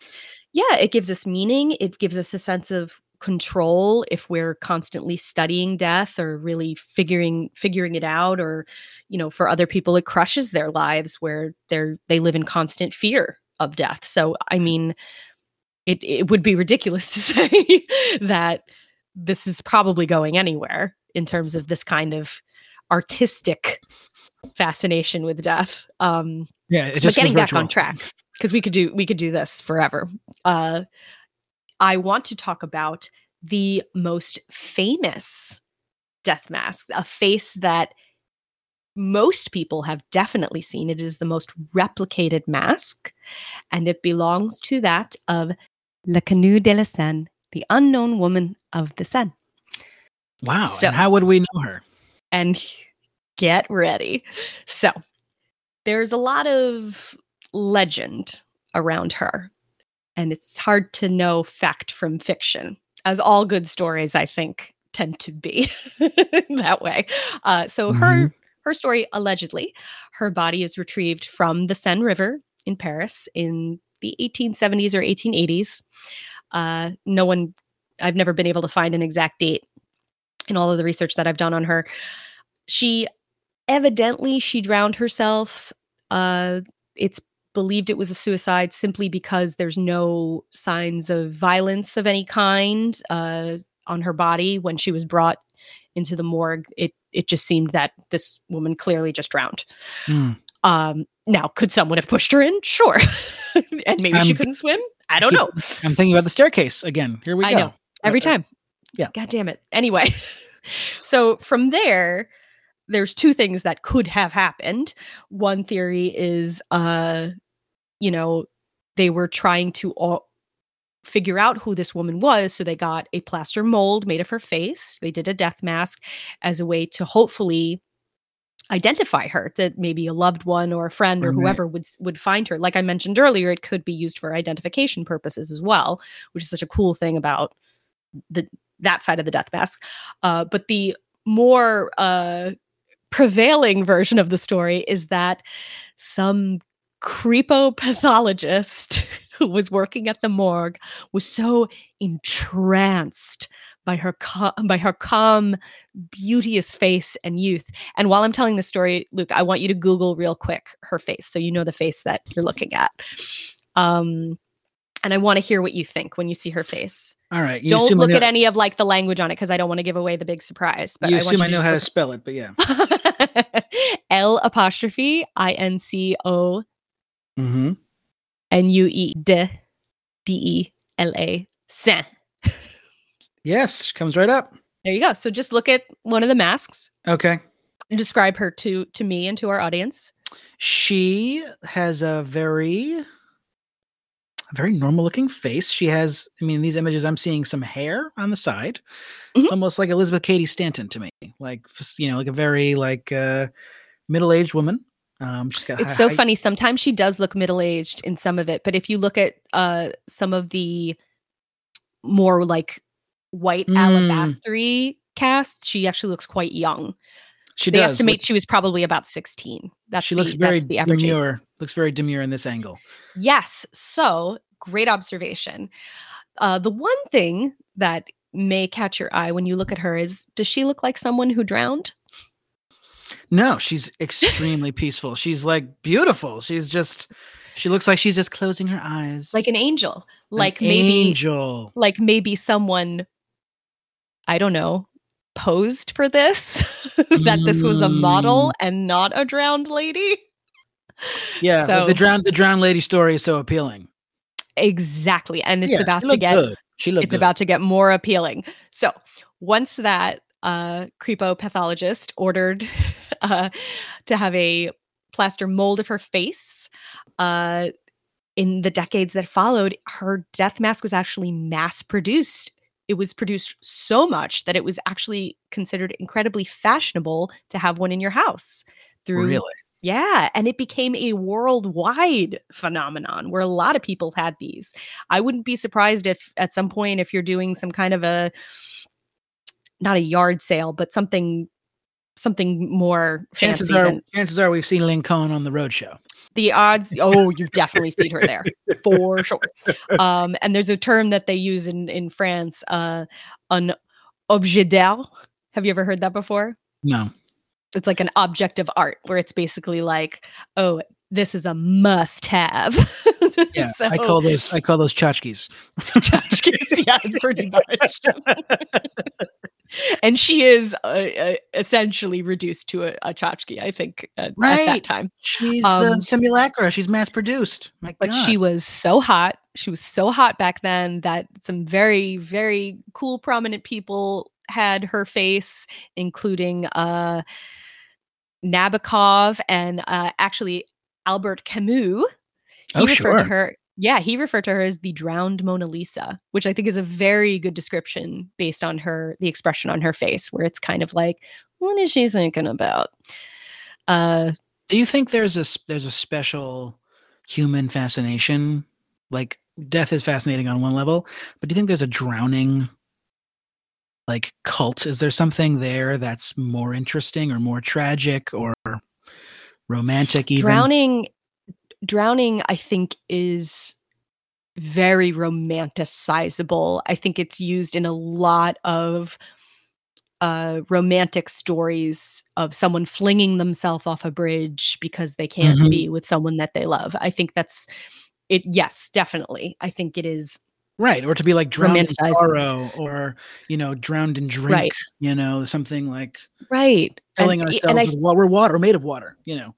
yeah it gives us meaning. It gives us a sense of control if we're constantly studying death or really figuring figuring it out or you know for other people it crushes their lives where they're they live in constant fear of death. So i mm. mean it it would be ridiculous to say that this is probably going anywhere in terms of this kind of artistic fascination with death. Um Yeah. It but just getting feels back on track because we could do we could do this forever. Uh i want to talk about the most famous death mask a face that most people have definitely seen. It is the most replicated mask and it belongs to that of l'inconnue de la seine the unknown woman of the seine Wow. So- and how would we know her? and get ready. So, there's a lot of legend around her, and it's hard to know fact from fiction, as all good stories, I think, tend to be that way. Uh, so, her her story allegedly, her body is retrieved from the Seine River in Paris in the 1870s or 1880s. Uh, no one, I've never been able to find an exact date in all of the research that I've done on her. She evidently she drowned herself. Uh, it's believed it was a suicide simply because there's no signs of violence of any kind uh, on her body when she was brought into the morgue. It it just seemed that this woman clearly just drowned. Hmm. Um, now, could someone have pushed her in? Sure, and maybe she couldn't swim. I don't keep- know. I'm thinking about the staircase again. Here we I go. know. Every Uh, time. yeah. God damn it. Anyway, so from there, there's two things that could have happened. One theory is, uh, you know, they were trying to all figure out who this woman was. So they got a plaster mold made of her face. They did a death mask as a way to hopefully identify her to maybe a loved one or a friend or Right. whoever would would find her like i mentioned earlier it could be used for identification purposes as well which is such a cool thing about the that side of the death mask uh, but the more uh, prevailing version of the story is that some creepo pathologist who was working at the morgue was so entranced by her cal- by her calm beauteous face and youth and while i'm telling the story luke i want you to google real quick her face so you know the face that you're looking at um and I want to hear what you think when you see her face. All right. You don't look at any of like the language on it because I don't want to give away the big surprise. But you I want assume you I know how to spell it, but yeah. L apostrophe I N C O Mm-hmm. N U E D D E L A Saint. Yes, she comes right up. There you go. So just look at one of the masks Okay. and describe her to to me and to our audience. She has a very a very normal looking face. She has, I mean, in these images, I'm seeing some hair on the side. It's Mhm. almost like Elizabeth Cady Stanton to me. Like you know, like a very like uh middle-aged woman. Um she's got It's hi- so hi- funny. Sometimes she does look middle aged in some of it, but if you look at uh some of the more like white Mm. alabastery casts, she actually looks quite young. She they does. estimate look- she was probably about 16. That's she the, looks very the average age. demure. Looks very demure in this angle. Yes. So great observation. Uh, the one thing that may catch your eye when you look at her is does she look like someone who drowned? No, she's extremely peaceful. She's like beautiful. She's just she looks like she's just closing her eyes. Like an angel. An Like maybe angel. like maybe someone I don't know posed for this that this was a model and not a drowned lady. Yeah, So- the drowned the drowned lady story is so appealing. Exactly. And it's Yeah, about to get good. She looked it's good. about to get more appealing. So once that uh, creepo pathologist ordered uh, to have a plaster mold of her face, uh, in the decades that followed, her death mask was actually mass produced. It was produced so much that it was actually considered incredibly fashionable to have one in your house. Through really. yeah, and it became a worldwide phenomenon where a lot of people had these. I wouldn't be surprised if at some point if you're doing some kind of a not a yard sale, but something something more Chances fancy are than chances are we've seen L'Inconnue on the road show. the odds oh you've definitely seen her there for sure um and there's a term that they use in in france uh an objet d'art have you ever heard that before No. it's like an object of art where it's basically like oh this is a must have Yeah. so, I call those I call those tchotchkes. tchotchkes, yeah pretty much and she is uh, uh, essentially reduced to a, a tchotchke i think at, at that time She's Um, the simulacra. She's mass produced. My but God. she was so hot she was so hot back then that some very very cool prominent people had her face including uh nabokov and uh actually albert camus he Oh, referred to her yeah he referred to her as the drowned mona lisa which i think is a very good description based on her the expression on her face where it's kind of like what is she thinking about uh Do you think there's a there's a special human fascination? Like death is fascinating on one level, but do you think there's a drowning like cult? Is there something there that's more interesting or more tragic or romantic even? drowning drowning i think is very romanticizable i think it's used in a lot of uh romantic stories of someone flinging themselves off a bridge because they can't Mhm. be with someone that they love i think that's it yes definitely i think it is Right, or to be like drowned in sorrow or you know, drowned in drink, Right. you know, something like right filling and, ourselves and I with. We're water, we're made of water, you know.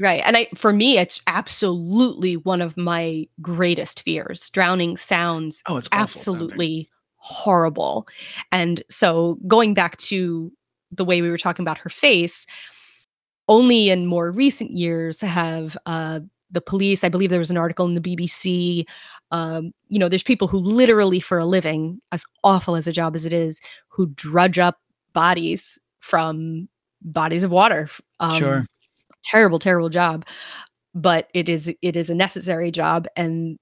Right. And I for me it's absolutely one of my greatest fears. Drowning sounds Oh, it's absolutely horrible. And so going back to the way we were talking about her face, only in more recent years have uh the police, I believe there was an article in the BBC. Um, you know, there's people who literally for a living, as awful as a job as it is, who drudge up bodies from bodies of water. Um, Sure. Terrible terrible job but it is it is a necessary job and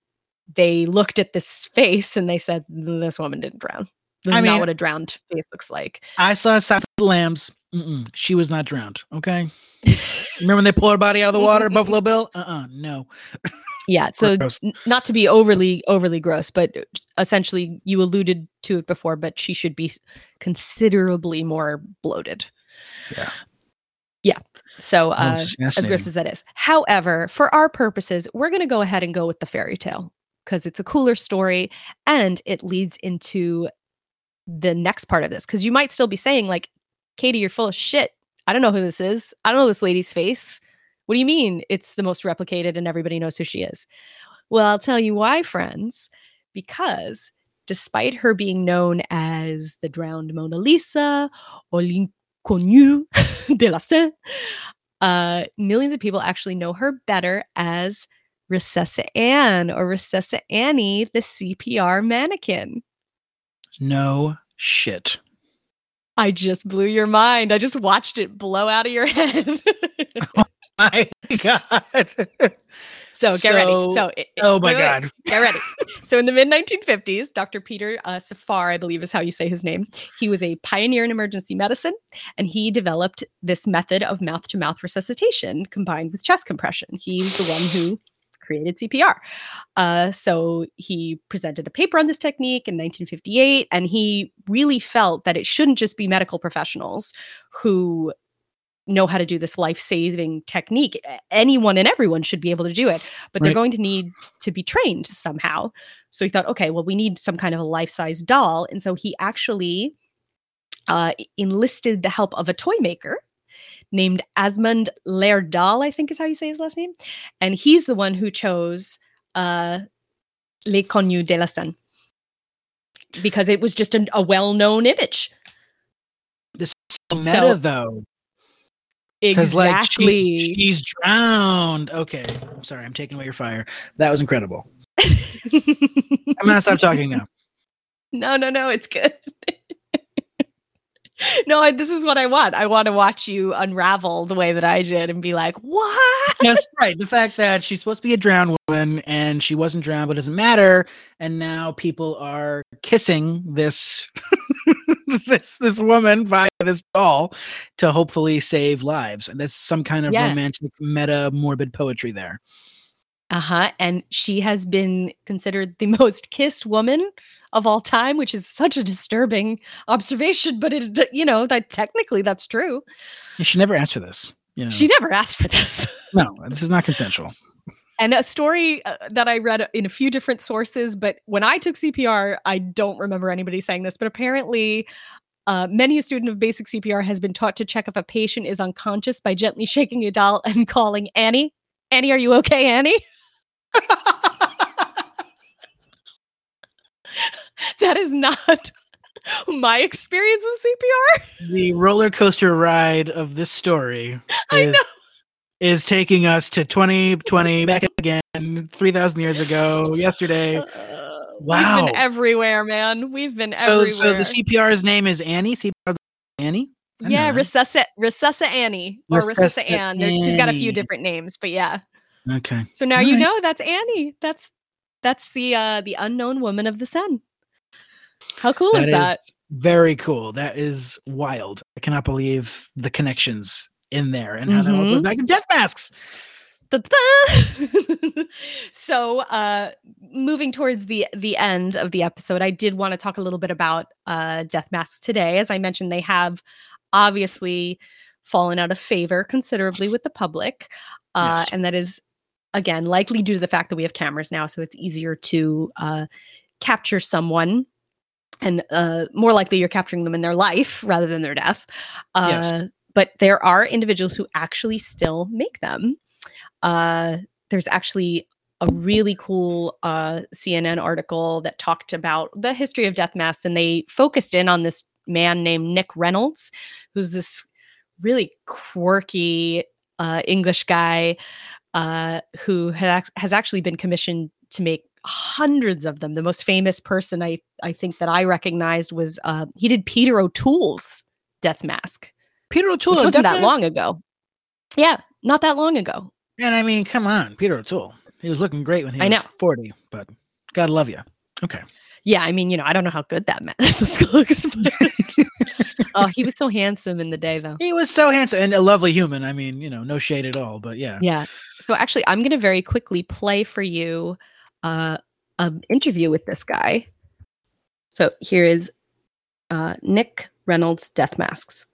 they looked at this face and they said this woman didn't drown this I is mean- not what a drowned face looks like I saw Silence of the Lambs. Mm-mm, she was not drowned. Okay. Remember when they pull her body out of the water, Buffalo Bill? Uh uh no. yeah so n- not to be overly overly gross but essentially you alluded to it before but she should be considerably more bloated Yeah. yeah so Oh, uh as gross as that is however for our purposes we're going to go ahead and go with the fairy tale because it's a cooler story and it leads into the next part of this. Because you might still be saying, like, Katie, you're full of shit. I don't know who this is. I don't know this lady's face. What do you mean it's the most replicated and everybody knows who she is? Well, I'll tell you why, friends. Because despite her being known as the drowned Mona Lisa or l'inconnue de la Seine, uh, millions of people actually know her better as Resusci Anne or Resusci Annie, the CPR mannequin. No shit. I just blew your mind. I just watched it blow out of your head. My God. So get ready. So, it- oh my wait, wait, God. get ready. So in the mid 1950s, Dr. Peter uh, Safar, I believe is how you say his name, he was a pioneer in emergency medicine, and he developed this method of mouth to mouth resuscitation combined with chest compression. He's the one who created CPR. Uh, so he presented a paper on this technique in 1958, and he really felt that it shouldn't just be medical professionals who know how to do this life-saving technique anyone and everyone should be able to do it but they're going to need to be trained somehow so he thought okay well we need some kind of a life-size doll and so he actually uh, enlisted the help of a toy maker named Asmund Laerdal, I think is how you say his last name. And he's the one who chose uh, L'Inconnue de la Seine because it was just a, a well known image. This is so meta So- though. Because Exactly. like she's, she's drowned. Okay. I'm sorry, I'm taking away your fire. That was incredible. I'm gonna stop talking now. no, no, no, it's good. no, I, this is what I want. I want to watch you unravel the way that I did and be like, what? That's right. The fact that she's supposed to be a drowned woman and she wasn't drowned, but it doesn't matter. And now people are kissing this this this woman via this doll to hopefully save lives. And that's some kind of Yeah. romantic meta morbid poetry there. Uh huh. And she has been considered the most kissed woman of all time, which is such a disturbing observation. But it, you know, that technically that's true. She never asked for this. You know, She never asked for this. no, this is not consensual. And a story uh, that I read in a few different sources, but when I took CPR, I don't remember anybody saying this, but apparently. Uh, many a student of basic CPR has been taught to check if a patient is unconscious by gently shaking a doll and calling Annie. Annie, are you okay, Annie? that is not my experience with CPR. the roller coaster ride of this story is is taking us to 2020 back again 3000 years ago yesterday We've Wow. been everywhere, man. We've been so everywhere. so the cpr's name is annie cpr annie I yeah. Resusci Resusci Annie or Resusci Resusci Ann. There- She's got a few different names, but yeah. okay So now you Alright. know that's Annie. That's that's the uh the unknown woman of the sun. How cool is that? very cool that is wild i cannot believe the connections in there and how that all goes back to death masks. So uh moving towards the the end of the episode i did want to talk a little bit about uh death masks today. As i mentioned they have obviously fallen out of favor considerably with the public uh Yes. and that is again likely due to the fact that we have cameras now so it's easier to uh capture someone and uh more likely you're capturing them in their life rather than their death. Uh Yes. But there are individuals who actually still make them uh, there's actually a really cool uh, CNN article that talked about the history of death masks, and they focused in on this man named Nick Reynolds, who's this really quirky uh, English guy uh, who had has actually been commissioned to make hundreds of them. The most famous person I I think that I recognized was uh, he did Peter O'Toole's death mask, peter o'toole wasn't that long ago. Yeah, not that long ago. and i mean come on peter o'toole he was looking great when he I was know. 40 but god love you okay Yeah, I mean, you know, I don't know how good that mask looks. But oh, he was so handsome in the day, though. He was so handsome and a lovely human. I mean, you know, no shade at all, but yeah. Yeah. So actually, I'm going to very quickly play for you uh, an interview with this guy. So here is uh, Nick Reynolds' death masks.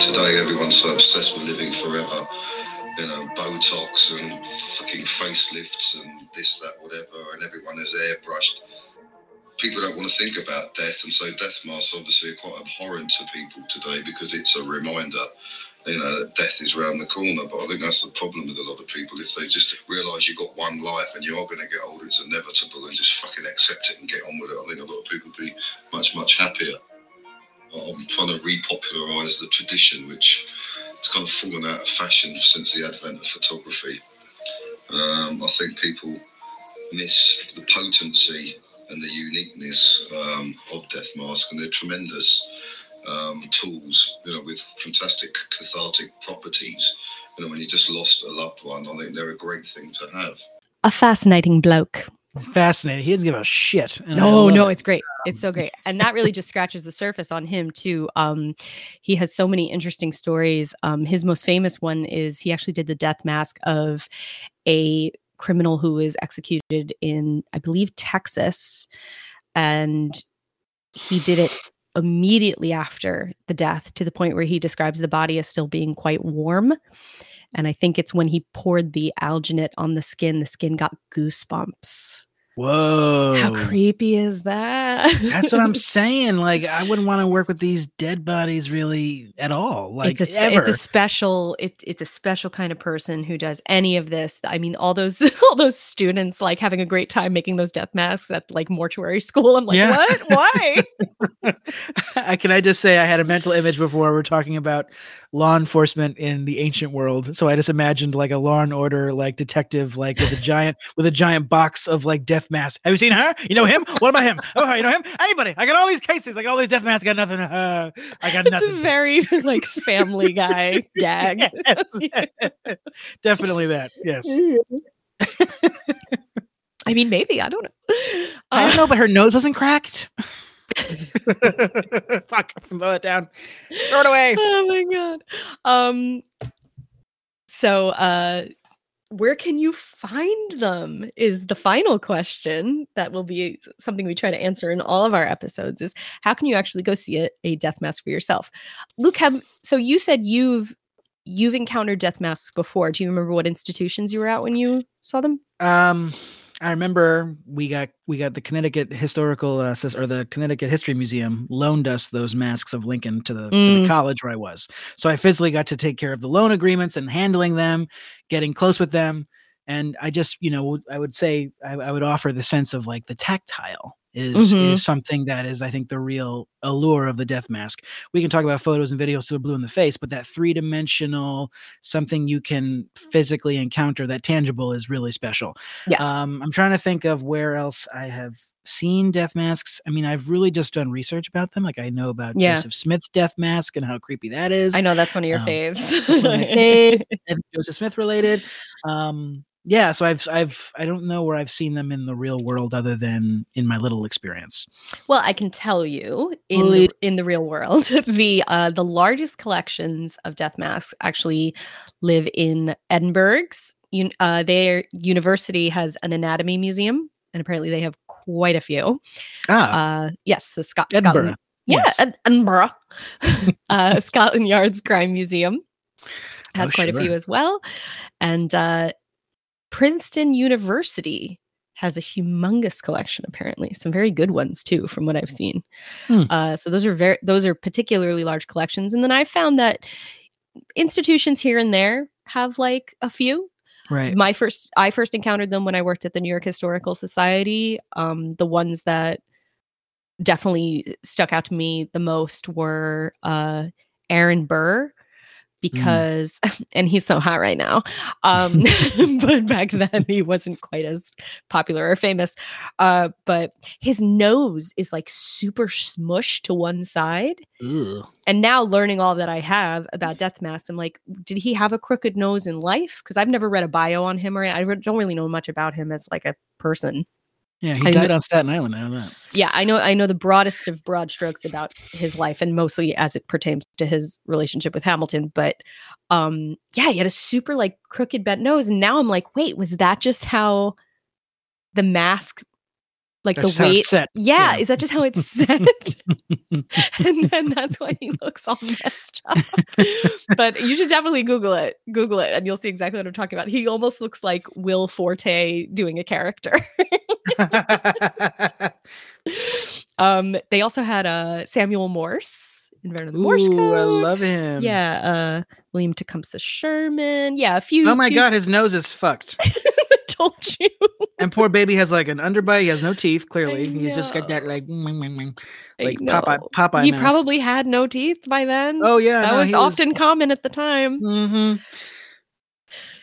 Today, everyone's so obsessed with living forever. you know, Botox and fucking facelifts and this, that, whatever, and everyone is airbrushed. People don't want to think about death, and so death masks obviously are quite abhorrent to people today because it's a reminder, you know, that death is around the corner. But I think that's the problem with a lot of people. If they just realise you've got one life and you are going to get older, it's inevitable, and just fucking accept it and get on with it. I think a lot of people would be much, much happier. I'm trying to repopularise the tradition, which has kind of fallen out of fashion since the advent of photography. Um, I think people miss the potency and the uniqueness um, of Death Mask, and they're tremendous um, tools, you know, with fantastic cathartic properties. You know, when you just lost a loved one, I think they're a great thing to have. A fascinating bloke. It's fascinating. He doesn't give a shit. No, no, it. it's great. It's so great. And that really just scratches the surface on him too. Um he has so many interesting stories. Um his most famous one is he actually did the death mask of a criminal who was executed in I believe Texas and he did it immediately after the death to the point where he describes the body as still being quite warm. And I think it's when he poured the alginate on the skin, the skin got goosebumps. Whoa. How creepy is that? That's what I'm saying. Like, I wouldn't want to work with these dead bodies really at all. Like, it's a, ever. it's a special it, it's a special kind of person who does any of this i mean all those all those students like having a great time making those death masks at like mortuary school i'm like Yeah. what why Can I just say I had a mental image before we're talking about law enforcement in the ancient world. So I just imagined like a law and order like detective, like with a giant with a giant box of like death masks. Have you seen her? You know him? What about him? Oh, you know him? Anybody? I got all these cases. I got all these death masks. I got nothing. Uh, I got it's nothing. a very like family guy gag Yes. Definitely that. Yes. i mean maybe i don't know I don't Uh, know, but her nose wasn't cracked. Fuck, throw it down. Throw it away. oh my god um so uh where can you find them is the final question that will be something we try to answer in all of our episodes is how can you actually go see a, a death mask for yourself luke have so you said you've you've encountered death masks before do you remember what institutions you were at when you saw them Um, I remember we got we got the Connecticut Historical uh, or the Connecticut History Museum loaned us those masks of Lincoln to the to Mm. the college where I was. So I physically got to take care of the loan agreements and handling them, getting close with them, and I just you know I would say I, I would offer the sense of like the tactile is Mhm. is something that is I think the real allure of the death mask. We can talk about photos and videos we're blue in the face, but that three dimensional something you can physically encounter that tangible is really special. yes Um, I'm trying to think of where else I have seen death masks. I mean, I've really just done research about them. Like I know about Yeah. Joseph Smith's death mask and how creepy that is. i know that's one of your um, faves one of my fave, and Joseph Smith related. Um, yeah, so I've I've I don't know where I've seen them in the real world other than in my little experience. Well, I can tell you in the, in the real world, the uh, the largest collections of death masks actually live in Edinburgh's. Un- uh, their university has an anatomy museum, and apparently they have quite a few. Ah, Uh, yes, the Scot- Edinburgh. Scotland. Yeah, Yes. Ed- Edinburgh. uh, Scotland Yard's crime museum has Oh, quite a few as well, and uh, Princeton University has a humongous collection. Apparently, some very good ones too, from what I've seen. Hmm. Uh, so those are very those are particularly large collections. And then I found that institutions here and there have like a few right. my first i first encountered them when i worked at the new york historical society um the ones that definitely stuck out to me the most were uh aaron burr because and he's so hot right now um but back then he wasn't quite as popular or famous uh but his nose is like super smushed to one side and now learning all that I have about Death Mask, I'm like, did he have a crooked nose in life? Because I've never read a bio on him, or I don't really know much about him as like a person. Yeah, he I died on Staten Island. I know that. Yeah, I know. I know the broadest of broad strokes about his life, and mostly as it pertains to his relationship with Hamilton. But um, yeah, he had a super like crooked bent nose, and now I'm like, wait, was that just how the mask like That's the weight. set. Yeah, Yeah. is that just how it's set? and then that's why he looks all messed up. but you should definitely Google it. Google it, and you'll see exactly what I'm talking about. He almost looks like Will Forte doing a character. um, they also had uh, Samuel Morse inventor of the Morse Ooh, I love him. Yeah, uh, William Tecumseh Sherman. Yeah, a few. Oh my few- god, his nose is fucked. told you. And poor baby has like an underbite. He has no teeth. Clearly, he's just got that like like Popeye. Popeye. He mouth. probably had no teeth by then. Oh yeah, that no, was often common at the time. Mm-hmm.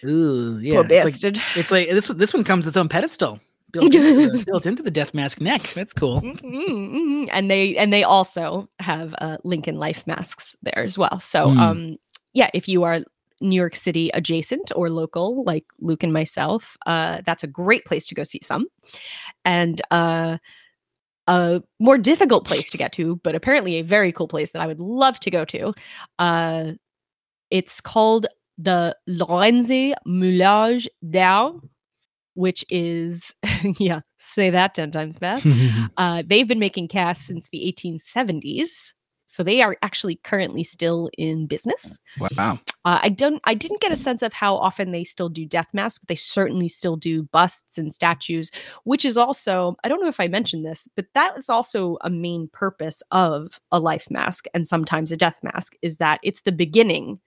Ooh, yeah. Poor it's like bastard. it's like this. This one comes its own pedestal built into, the, built into the death mask neck. That's cool. Mhm, mhm. And they and they also have uh, Lincoln Life masks there as well. So Mm. um yeah, if you are New York City adjacent or local, like Luke and myself, uh, that's a great place to go see some. And uh, a more difficult place to get to, but apparently a very cool place that I would love to go to. Uh, it's called the Lorenzi Moulage d'Au, which is, yeah, say that 10 times fast. Uh, they've been making casts since the 1870s. So they are actually currently still in business. wow. Uh, I don't. I didn't get a sense of how often they still do death masks, but they certainly still do busts and statues, which is also. I don't know if I mentioned this, but that is also a main purpose of a life mask and sometimes a death mask is that it's the beginning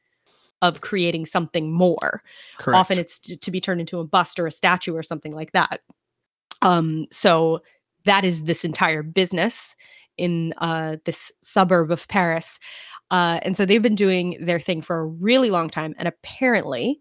of creating something more. Correct. Often it's to, to be turned into a bust or a statue or something like that. Um, so that is this entire business in uh, this suburb of Paris. Uh, and so they've been doing their thing for a really long time. And apparently,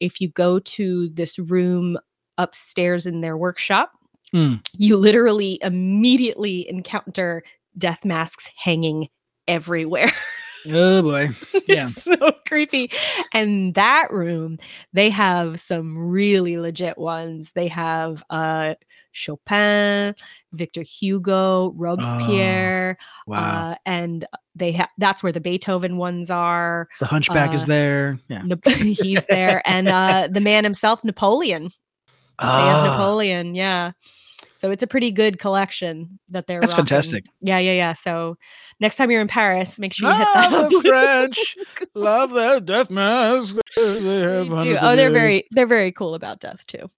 if you go to this room upstairs in their workshop, Mm. you literally immediately encounter death masks hanging everywhere. oh boy. Yeah. it's so creepy. And that room, they have some really legit ones. They have uh Chopin, Victor Hugo, Robespierre, Wow. uh, and they have that's where the Beethoven ones are. the Hunchback is uh, there. Yeah. Nap- he's there, and uh, the man himself, Napoleon. They have Ah, Napoleon, yeah. So it's a pretty good collection that they're. That's rocking. fantastic. Yeah, yeah, yeah. So next time you're in Paris, make sure you hit that. The French love their death mask. They Oh, they're very they're very cool about death too.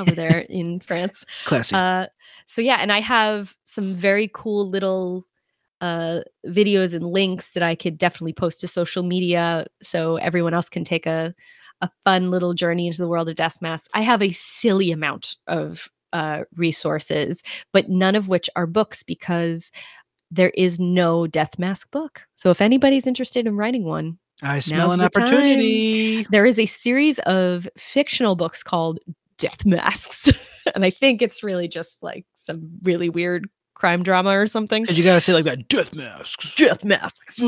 Over there in France. classy. Uh so yeah, and I have some very cool little uh videos and links that I could definitely post to social media so everyone else can take a a fun little journey into the world of death masks. I have a silly amount of uh resources, but none of which are books because there is no death mask book. So if anybody's interested in writing one, I smell an the time. opportunity. there is a series of fictional books called Death Masks. and I think it's really just like some really weird crime drama or something. Because you gotta say like that. Death masks. Death Masks.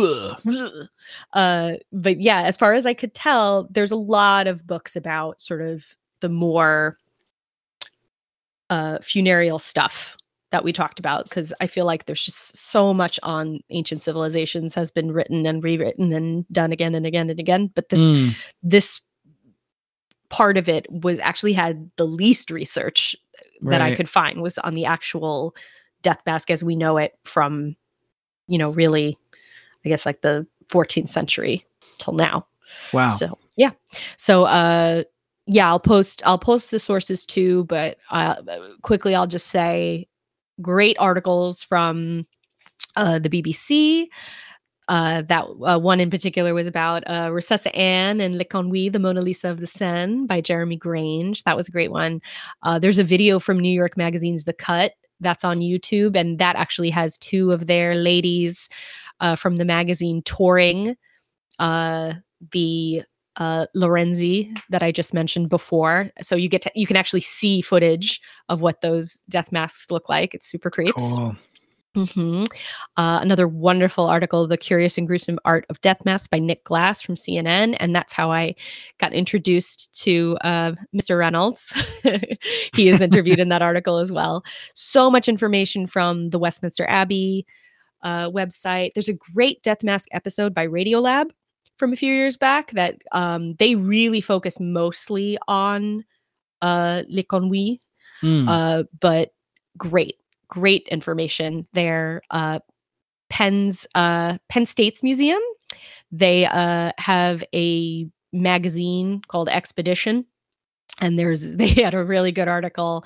Uh, but yeah, as far as I could tell, there's a lot of books about sort of the more uh, funereal stuff that we talked about because I feel like there's just so much on ancient civilizations has been written and rewritten and done again and again and again. But this Mm, this part of it was actually had the least research that I could find was on the actual death mask as we know it from, you know, really, I guess like the 14th century till now. wow. So yeah. So uh yeah, I'll post I'll post the sources too, but uh quickly I'll just say great articles from uh the BBC. Uh, that uh, one in particular was about uh, Resusci Anne and Le the Mona Lisa of the Seine by Jeremy Grange. That was a great one. Uh, there's a video from New York Magazine's The Cut that's on YouTube, and that actually has two of their ladies from the magazine touring the uh, Lorenzi that I just mentioned before. So you get to, you can actually see footage of what those death masks look like. It's super creeps. Cool. hmm Uh, another wonderful article, The Curious and Gruesome Art of Death Masks by Nick Glass from CNN. And that's how I got introduced to uh, Mr. Reynolds. he is interviewed in that article as well. So much information from the Westminster Abbey uh, website. There's a great Death Mask episode by Radiolab from a few years back that um, they really focus mostly on uh, Le Mm. uh, but great, great information there. Uh, Penn's uh, Penn State's museum. They uh, have a magazine called Expedition, and there's they had a really good article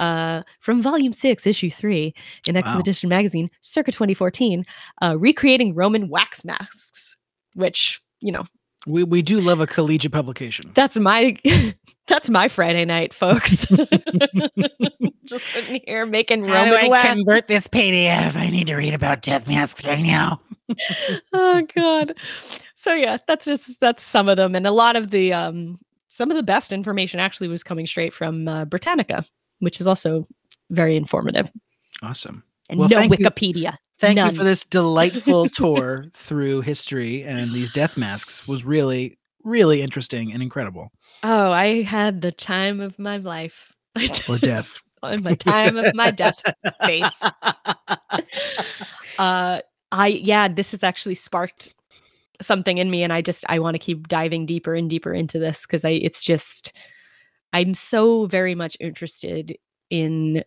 uh, from Volume Six, Issue Three, in Wow. Expedition magazine, circa 2014, uh, recreating Roman wax masks. Which you know, We we do love a collegiate publication. that's my that's my Friday night, folks. Just sitting here making Roman do I wax. this PDF? I need to read about death masks right now. oh god so yeah that's just that's some of them and a lot of the um some of the best information actually was coming straight from uh, britannica which is also very informative Awesome. and Well, no thank you- wikipedia Thank None. you for this delightful tour through history and these death masks was really really interesting and incredible. oh i had the time of my life Or death. my time of my death face uh i yeah this has actually sparked something in me and i just i want to keep diving deeper and deeper into this because i it's just i'm so very much interested in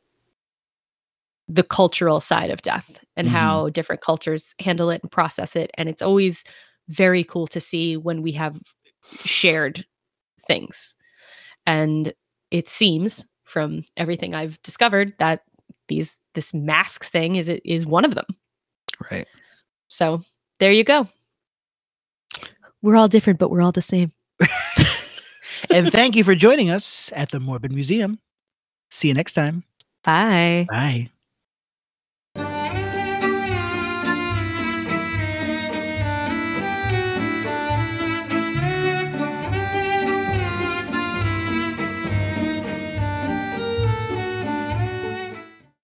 the cultural side of death and Mhm. how different cultures handle it and process it and it's always very cool to see when we have shared things and it seems from everything i've discovered that these this mask thing is is one of them Right. so there you go. We're all different, but we're all the same. And thank you for joining us at the Morbid Museum. See you next time. Bye. Bye.